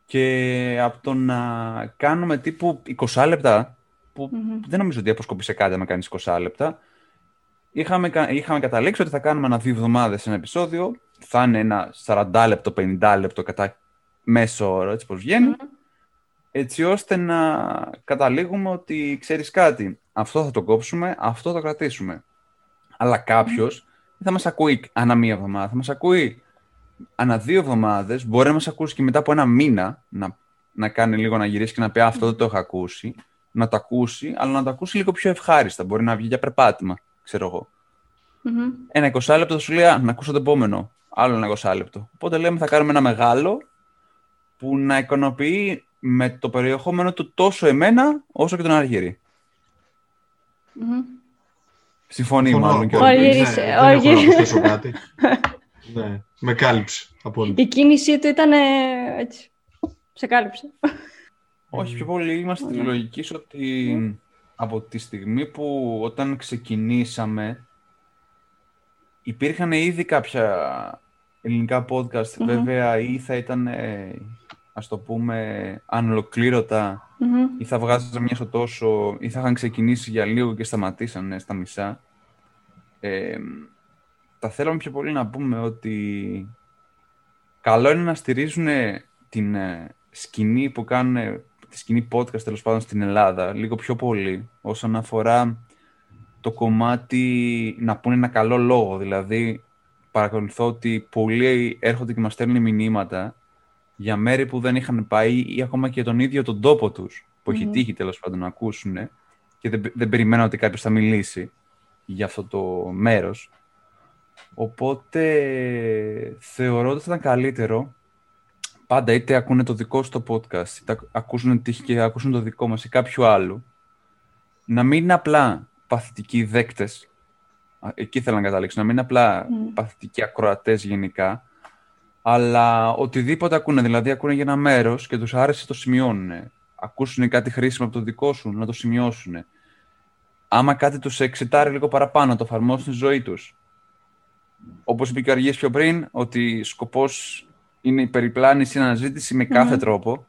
B: και από το να κάνουμε τύπου 20 λεπτά, που
A: Μμμ.
B: δεν νομίζω ότι αποσκοπεί κάτι να κάνεις 20 λεπτά, είχαμε, κα- είχαμε καταλήξει ότι θα κάνουμε ένα δύο εβδομάδες ένα επεισόδιο, θα είναι ένα 40 λεπτό, 50 λεπτό κατά μέσο όρο, έτσι πως βγαίνει, έτσι ώστε να καταλήγουμε ότι ξέρεις κάτι, αυτό θα το κόψουμε, αυτό θα το κρατήσουμε. Αλλά κάποιος δεν θα μας ακούει ανά μία εβδομάδα, θα μας ακούει ανά δύο εβδομάδες, μπορεί να μας ακούσει και μετά από ένα μήνα, να, να κάνει λίγο να γυρίσει και να πει «Α, αυτό δεν το έχω ακούσει, να το ακούσει, αλλά να το ακούσει λίγο πιο ευχάριστα, μπορεί να βγει για περπάτημα, ξέρω εγώ.
A: Μμμ.
B: Ένα 20 λεπτό θα σου λέει «Α, να ακούσω το επόμενο, άλλο ένα 20 λεπτό. Οπότε λέμε θα κάνουμε ένα μεγάλο που να ικανοποιεί με το περιεχόμενο του τόσο εμένα όσο και τον Αργύρι.
A: Μμμ.
B: Συμφωνεί
C: Συμφωνώ
B: μάλλον και
C: απόλυτα.
A: Ο
C: Ναι,
A: Αργύρης,
C: δεν
A: ο
C: έχω να
A: Αργύρης.
C: προσθέσω κάτι. ναι, με κάλυψε απόλυτα.
A: Η κίνησή του ήταν ε, έτσι. Σε κάλυψε.
B: Όχι, πιο πολύ είμαστε τη
A: Ναι.
B: λογική ότι από τη στιγμή που όταν ξεκινήσαμε υπήρχαν ήδη κάποια ελληνικά podcast,
A: Μμμ.
B: βέβαια, ή θα ήταν, ε, ας το πούμε, ανολοκλήρωτα
A: Μμμ.
B: ή θα βγάζανε μια στο τόσο, ή θα είχαν ξεκινήσει για λίγο και σταματήσανε στα μισά. Ε, τα θέλαμε πιο πολύ να πούμε ότι καλό είναι να στηρίζουν την ε, σκηνή που κάνουν, τη σκηνή podcast τέλος πάντων στην Ελλάδα, λίγο πιο πολύ, όσον αφορά το κομμάτι να πούνε ένα καλό λόγο. Δηλαδή, παρακολουθώ ότι πολλοί έρχονται και μας στέλνουν μηνύματα για μέρη που δεν είχαν πάει ή ακόμα και τον ίδιο τον τόπο τους, που έχει
A: Μμμ.
B: τύχει τέλος πάντων να ακούσουν και δεν, δεν περιμένω ότι κάποιος θα μιλήσει για αυτό το μέρος. Οπότε θεωρώ ότι θα ήταν καλύτερο πάντα είτε ακούνε το δικό σου το podcast, είτε ακούσουν τύχη και ακούσουν το δικό μας ή κάποιου άλλου, να μην είναι απλά παθητικοί δέκτες, Α, εκεί θέλω να καταλήξω, να μην είναι απλά
A: Μμ.
B: παθητικοί ακροατές γενικά, αλλά οτιδήποτε ακούνε, δηλαδή ακούνε για ένα μέρος και τους άρεσε το σημειώνουν. Ακούσουν κάτι χρήσιμο από το δικό σου, να το σημειώσουν. Άμα κάτι τους εξετάρει λίγο παραπάνω, να το εφαρμόσουν στη ζωή τους. Όπως είπε και ο Αργίας πιο πριν, ότι σκοπός είναι η περιπλάνηση, η αναζήτηση με κάθε
A: Μμμ.
B: τρόπο.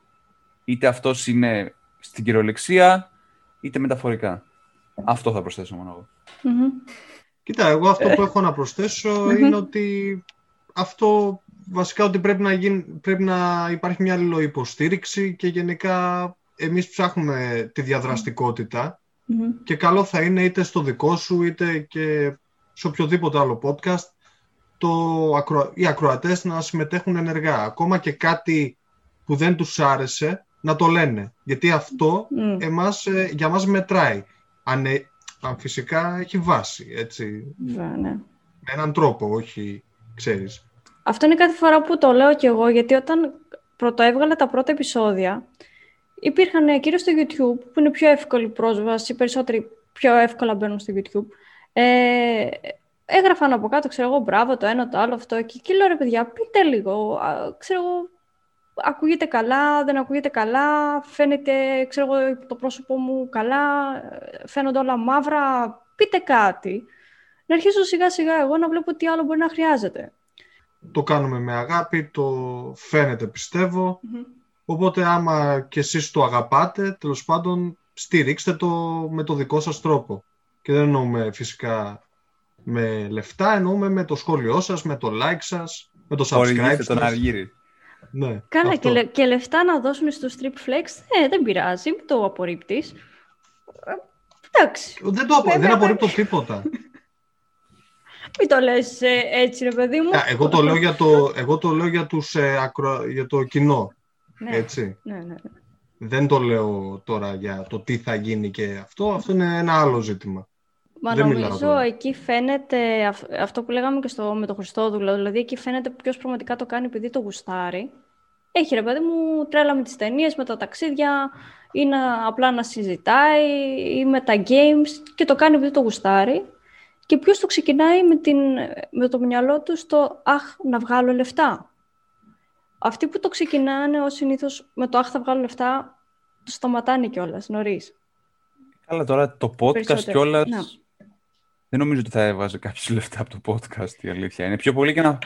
B: Είτε αυτός είναι στην κυριολεξία, είτε μεταφορικά. Αυτό θα προσθέσω μόνο εγώ.
A: Μμμ.
C: Κοίτα, εγώ αυτό που έχω να προσθέσω
A: Μμμ.
C: είναι ότι αυτό βασικά ότι πρέπει να, γίνει, πρέπει να υπάρχει μια αλληλοϊποστήριξη και γενικά εμείς ψάχνουμε τη διαδραστικότητα
A: Μμμ.
C: και καλό θα είναι είτε στο δικό σου είτε και σε οποιοδήποτε άλλο podcast το, ακρο- οι ακροατές να συμμετέχουν ενεργά. Ακόμα και κάτι που δεν τους άρεσε να το λένε. Γιατί αυτό
A: Μμ.
C: εμάς, ε, για μας μετράει. Αν, ε, αν φυσικά έχει βάση, έτσι.
A: Βέβαια, ναι.
C: Με έναν τρόπο, όχι, ξέρεις.
A: Αυτό είναι κάθε φορά που το λέω κι εγώ, γιατί όταν πρωτοέβγαλα τα πρώτα επεισόδια, υπήρχαν ε, κυρίως στο YouTube, που είναι πιο εύκολη πρόσβαση, οι περισσότεροι πιο εύκολα μπαίνουν στο YouTube. Ε, έγραφαν από κάτω, ξέρω εγώ, μπράβο, το ένα, το άλλο, αυτό. Και εκεί λέω, ρε παιδιά, πείτε λίγο, α, ξέρω εγώ, ακούγεται καλά, δεν ακούγεται καλά, φαίνεται, ξέρω εγώ, το πρόσωπό μου καλά, ε, φαίνονται όλα μαύρα, πείτε κάτι. Να αρχίσω σιγά σιγά εγώ να βλέπω τι άλλο μπορεί να χρειάζεται.
C: Το κάνουμε με αγάπη, το φαίνεται πιστεύω.
A: Μμμ.
C: Οπότε άμα και εσείς το αγαπάτε, τέλος πάντων στηρίξτε το με το δικό σας τρόπο. Και δεν εννοούμε φυσικά με λεφτά, εννοούμε με το σχόλιο σας, με το like σας, με το subscribe
B: τον Αργύρι.
C: Ναι,
A: Καλά και, λε, και, λεφτά να δώσουν στο Strip Flex, ε, δεν πειράζει, μην το απορρίπτεις. Ε, εντάξει.
C: Δεν, το, απο, δεν απορρίπτω τίποτα.
A: Μην το λες ε, έτσι ρε παιδί μου.
C: εγώ, το λέω για το, εγώ το λέω για, τους, ε, ακρο, για το κοινό.
A: Ναι.
C: Έτσι.
A: Ναι, ναι, ναι.
C: Δεν το λέω τώρα για το τι θα γίνει και αυτό. Αυτό είναι ένα άλλο ζήτημα.
A: Μα
C: Δεν μιλάω
A: νομίζω
C: τώρα.
A: εκεί φαίνεται αυ- αυτό που λέγαμε και στο, με τον Χριστόδουλο, δηλαδή εκεί φαίνεται ποιος πραγματικά το κάνει επειδή το γουστάρει. Έχει ρε παιδί μου τρέλα με τις ταινίες, με τα ταξίδια ή να, απλά να συζητάει ή με τα games και το κάνει επειδή το γουστάρει. Και ποιος το ξεκινάει με, την, με το μυαλό του στο «Αχ, να βγάλω λεφτά». Αυτοί που το ξεκινάνε ως συνήθως με το «Αχ, θα βγάλω λεφτά» το σταματάνε κιόλας νωρίς.
B: Καλά, τώρα το podcast
A: Περισσότερο.
B: κιόλας.
A: Ναι.
B: Δεν νομίζω ότι θα έβαζε κάποιος λεφτά από το podcast η αλήθεια. Είναι πιο πολύ και να.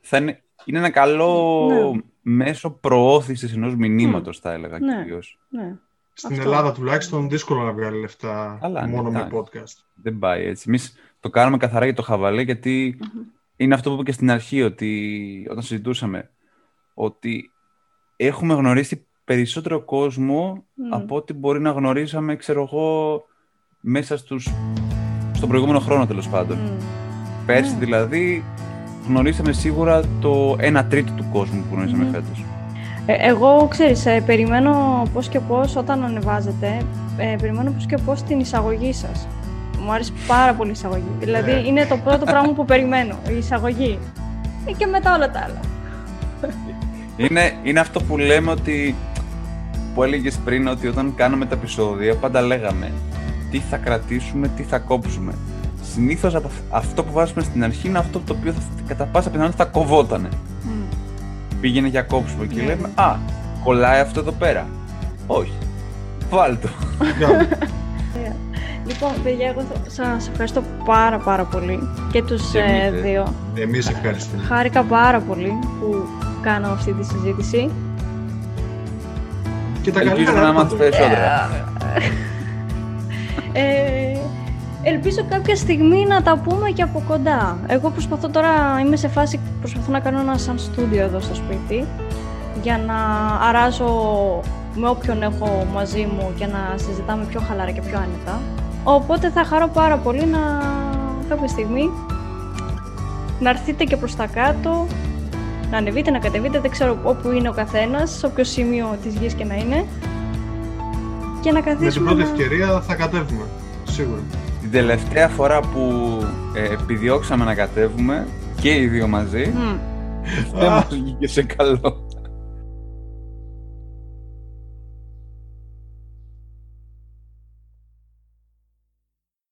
B: Θα είναι, είναι ένα καλό
A: Ναι.
B: μέσο προώθησης ενός μηνύματος, θα έλεγα
A: Ναι.
B: κυρίως.
A: Ναι.
C: Στην
A: Αυτό.
C: Ελλάδα τουλάχιστον δύσκολο να βγάλει λεφτά
B: Καλά, ναι,
C: μόνο με
B: εντάξει.
C: podcast.
B: Δεν πάει έτσι. Εμείς το κάνουμε καθαρά για το χαβαλέ, γιατί είναι αυτό που είπα και στην αρχή, ότι όταν συζητούσαμε, ότι έχουμε γνωρίσει περισσότερο κόσμο
A: Μμ.
B: από ό,τι μπορεί να γνωρίσαμε, ξέρω εγώ, μέσα στους, στον προηγούμενο χρόνο τέλος πάντων.
A: Μμ.
B: Πέρσι
A: Ναι.
B: δηλαδή γνωρίσαμε σίγουρα το 1 τρίτο του κόσμου που γνωρίσαμε
A: Μμμ.
B: φέτος.
A: Ε, εγώ, ξέρεις, ε, περιμένω πώς και πώς όταν ανεβάζετε, ε, περιμένω πώς και πώς την εισαγωγή σας. Μου άρεσε πάρα πολύ η εισαγωγή. Δηλαδή,
C: Ναι.
A: είναι το πρώτο πράγμα που περιμένω, η εισαγωγή. Ε, και μετά όλα τα άλλα.
B: Είναι, είναι αυτό που λέμε ότι, που έλεγες πριν, ότι όταν κάναμε τα επεισόδια πάντα λέγαμε τι θα κρατήσουμε, τι θα κόψουμε. Συνήθως από αυ- αυτό που βάζουμε στην αρχή είναι αυτό το οποίο θα, κατά πάσα πιθανότητα θα κοβότανε.
A: Μμ.
B: Πήγαινε για κόψιμο και
A: Ναι.
B: λέμε «Α, κολλάει αυτό εδώ πέρα». Όχι. Βάλ το.
C: Για-
A: Λοιπόν, παιδιά, εγώ θα- σας ευχαριστώ πάρα πάρα πολύ και τους
B: Και
A: ε,
B: εμείς, ε.
A: δύο.
C: Εμείς ευχαριστούμε.
A: Χάρηκα πάρα πολύ που κάνω αυτή τη συζήτηση.
C: Και τα
B: Ελπίζουμε
C: καλύτερα
B: να μάθεις
C: έρχονται.
B: περισσότερα.
A: Ε, ελπίζω κάποια στιγμή να τα πούμε και από κοντά. Εγώ προσπαθώ τώρα, είμαι σε φάση, προσπαθώ να κάνω ένα σαν στούντιο εδώ στο σπίτι για να αράζω με όποιον έχω μαζί μου και να συζητάμε πιο χαλαρά και πιο άνετα. Οπότε θα χαρώ πάρα πολύ να κάποια στιγμή να έρθετε και προς τα κάτω, να ανεβείτε, να κατεβείτε, δεν ξέρω όπου είναι ο καθένας, σε όποιο σημείο της γης και να είναι. Και να
C: Με την
A: καθίσουμε
C: πρώτη
A: να...
C: ευκαιρία θα κατέβουμε. Σίγουρα.
B: Την τελευταία φορά που ε, επιδιώξαμε να κατέβουμε και οι δύο μαζί,
A: Μμ.
B: δεν μας βγήκε σε καλό.